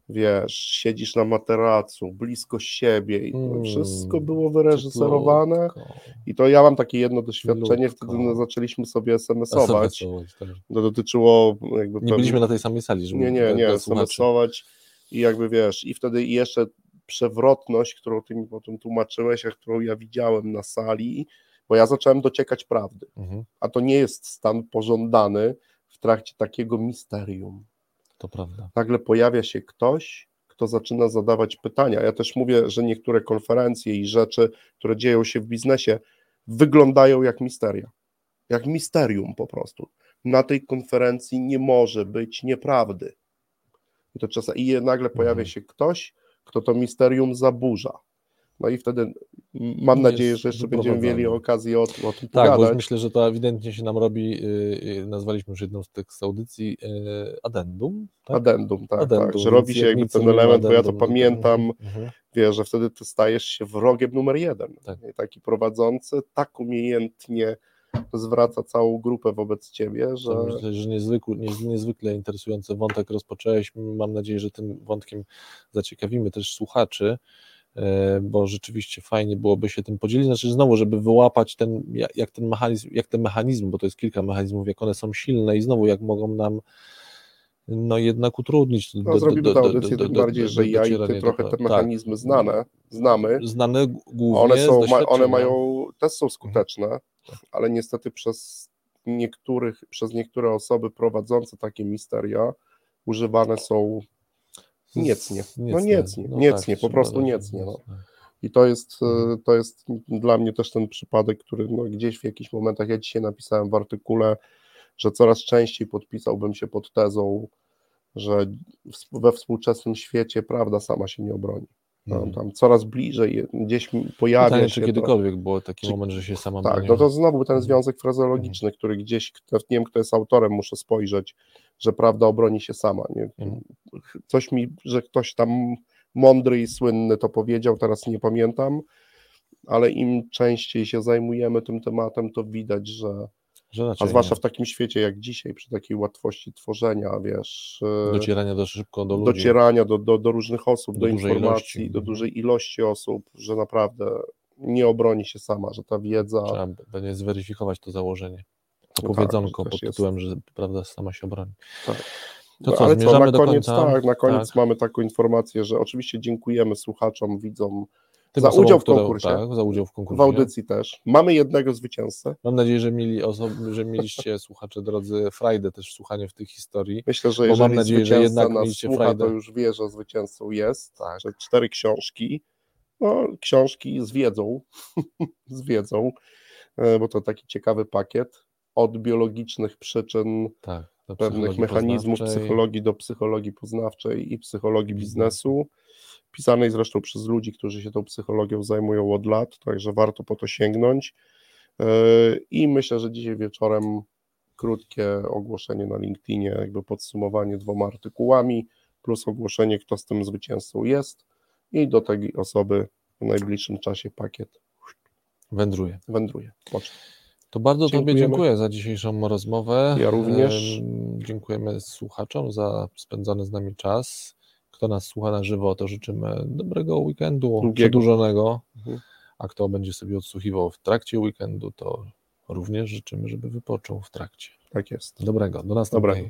wiesz, siedzisz na materacu, blisko siebie i to mm, wszystko było wyreżyserowane i to ja mam takie jedno doświadczenie, wtedy no, zaczęliśmy sobie SMS-ować, SMS tak. to dotyczyło jakby... Nie byliśmy na tej samej sali, żeby... Nie, nie, nie, SMS-ować i jakby wiesz, i wtedy jeszcze przewrotność, którą ty mi potem tłumaczyłeś, a którą ja widziałem na sali, bo ja zacząłem dociekać prawdy, mhm. a to nie jest stan pożądany w trakcie takiego misterium. To prawda. Nagle pojawia się ktoś, kto zaczyna zadawać pytania. Ja też mówię, że niektóre konferencje i rzeczy, które dzieją się w biznesie, wyglądają jak misteria. Jak misterium po prostu. Na tej konferencji nie może być nieprawdy. I to czasem i nagle pojawia mhm. się ktoś, kto to misterium zaburza. No i wtedy mam nadzieję, że jeszcze będziemy mieli okazję o, o tym tak, pogadać. Tak, bo myślę, że to ewidentnie się nam robi, yy, nazwaliśmy już jedną z tych audycji yy, addendum. Tak? Addendum, tak, addendum, tak, że robi się jakby ten element, bo ja to pamiętam, mhm. wiesz, że wtedy ty stajesz się wrogiem numer jeden. Tak. I taki prowadzący tak umiejętnie zwraca całą grupę wobec ciebie, że... Myślę, że niezwykle, niezwykle interesujący wątek rozpocząłeś. Mam nadzieję, że tym wątkiem zaciekawimy też słuchaczy, bo rzeczywiście fajnie byłoby się tym podzielić, znaczy znowu, żeby wyłapać ten, jak ten mechanizm, jak te mechanizmy, bo to jest kilka mechanizmów, jak one są silne i znowu jak mogą nam no jednak utrudnić. No, do, zrobimy tę audycję tym bardziej, że ja i ty trochę te tak. mechanizmy tak. znane, znamy. Znane głównie One, są, one mają, też są skuteczne, ale niestety przez niektórych, przez niektóre osoby prowadzące takie misteria używane są niecnie. No niecnie, no niecnie, tak, po prostu niecnie. No. I to jest, mhm. to jest dla mnie też ten przypadek, który no, gdzieś w jakichś momentach, ja dzisiaj napisałem w artykule, że coraz częściej podpisałbym się pod tezą, że we współczesnym świecie prawda sama się nie obroni. Mhm. Tam coraz bliżej gdzieś pojawia Pytanie, się. Czy kiedykolwiek to, było taki czy, moment, że się sama Tak, no to znowu ten mhm. związek frazologiczny, mhm. który gdzieś, nie wiem kto jest autorem, muszę spojrzeć, że prawda obroni się sama. Nie? Coś mi, że ktoś tam mądry i słynny to powiedział, teraz nie pamiętam, ale im częściej się zajmujemy tym tematem, to widać, że a zwłaszcza nie. w takim świecie jak dzisiaj, przy takiej łatwości tworzenia, wiesz. E, docierania do szybko do ludzi. Docierania do, do, do różnych osób, do, do informacji, ilości. do dużej ilości osób, że naprawdę nie obroni się sama, że ta wiedza. Trzeba będzie zweryfikować to założenie. To no powiedzonko tak, pod tytułem, jest. że prawda sama się obroni. Tak. To co, Ale co, na koniec, tak, na koniec tak. mamy taką informację, że oczywiście dziękujemy słuchaczom, widzom tym za udział w konkursie. Tak, za udział w konkursie. W audycji też. Mamy jednego zwycięzcę. Mam nadzieję, że, mieli osoby, że mieliście słuchacze drodzy Frajdę też słuchanie w tej historii. Myślę, że jeżeli mam nadzieję, że jednak nas słucha, to już wie, że zwycięzcą jest. Tak. Że cztery książki. No, książki z wiedzą, z wiedzą, e, bo to taki ciekawy pakiet od biologicznych przyczyn tak, pewnych mechanizmów psychologii do psychologii poznawczej i psychologii mhm. biznesu pisanej zresztą przez ludzi, którzy się tą psychologią zajmują od lat, także warto po to sięgnąć. E, I myślę, że dzisiaj wieczorem krótkie ogłoszenie na LinkedInie, jakby podsumowanie dwoma artykułami, plus ogłoszenie, kto z tym zwycięzcą jest, i do tej osoby w najbliższym czasie pakiet wędruje. Wędruje. To bardzo Dziękujemy. Tobie dziękuję za dzisiejszą rozmowę. Ja również. Dziękujemy słuchaczom za spędzony z nami czas. Kto nas słucha na żywo, to życzymy dobrego weekendu, Drugiego. przedłużonego. Mhm. A kto będzie sobie odsłuchiwał w trakcie weekendu, to również życzymy, żeby wypoczął w trakcie. Tak jest. Dobrego. Do następnego.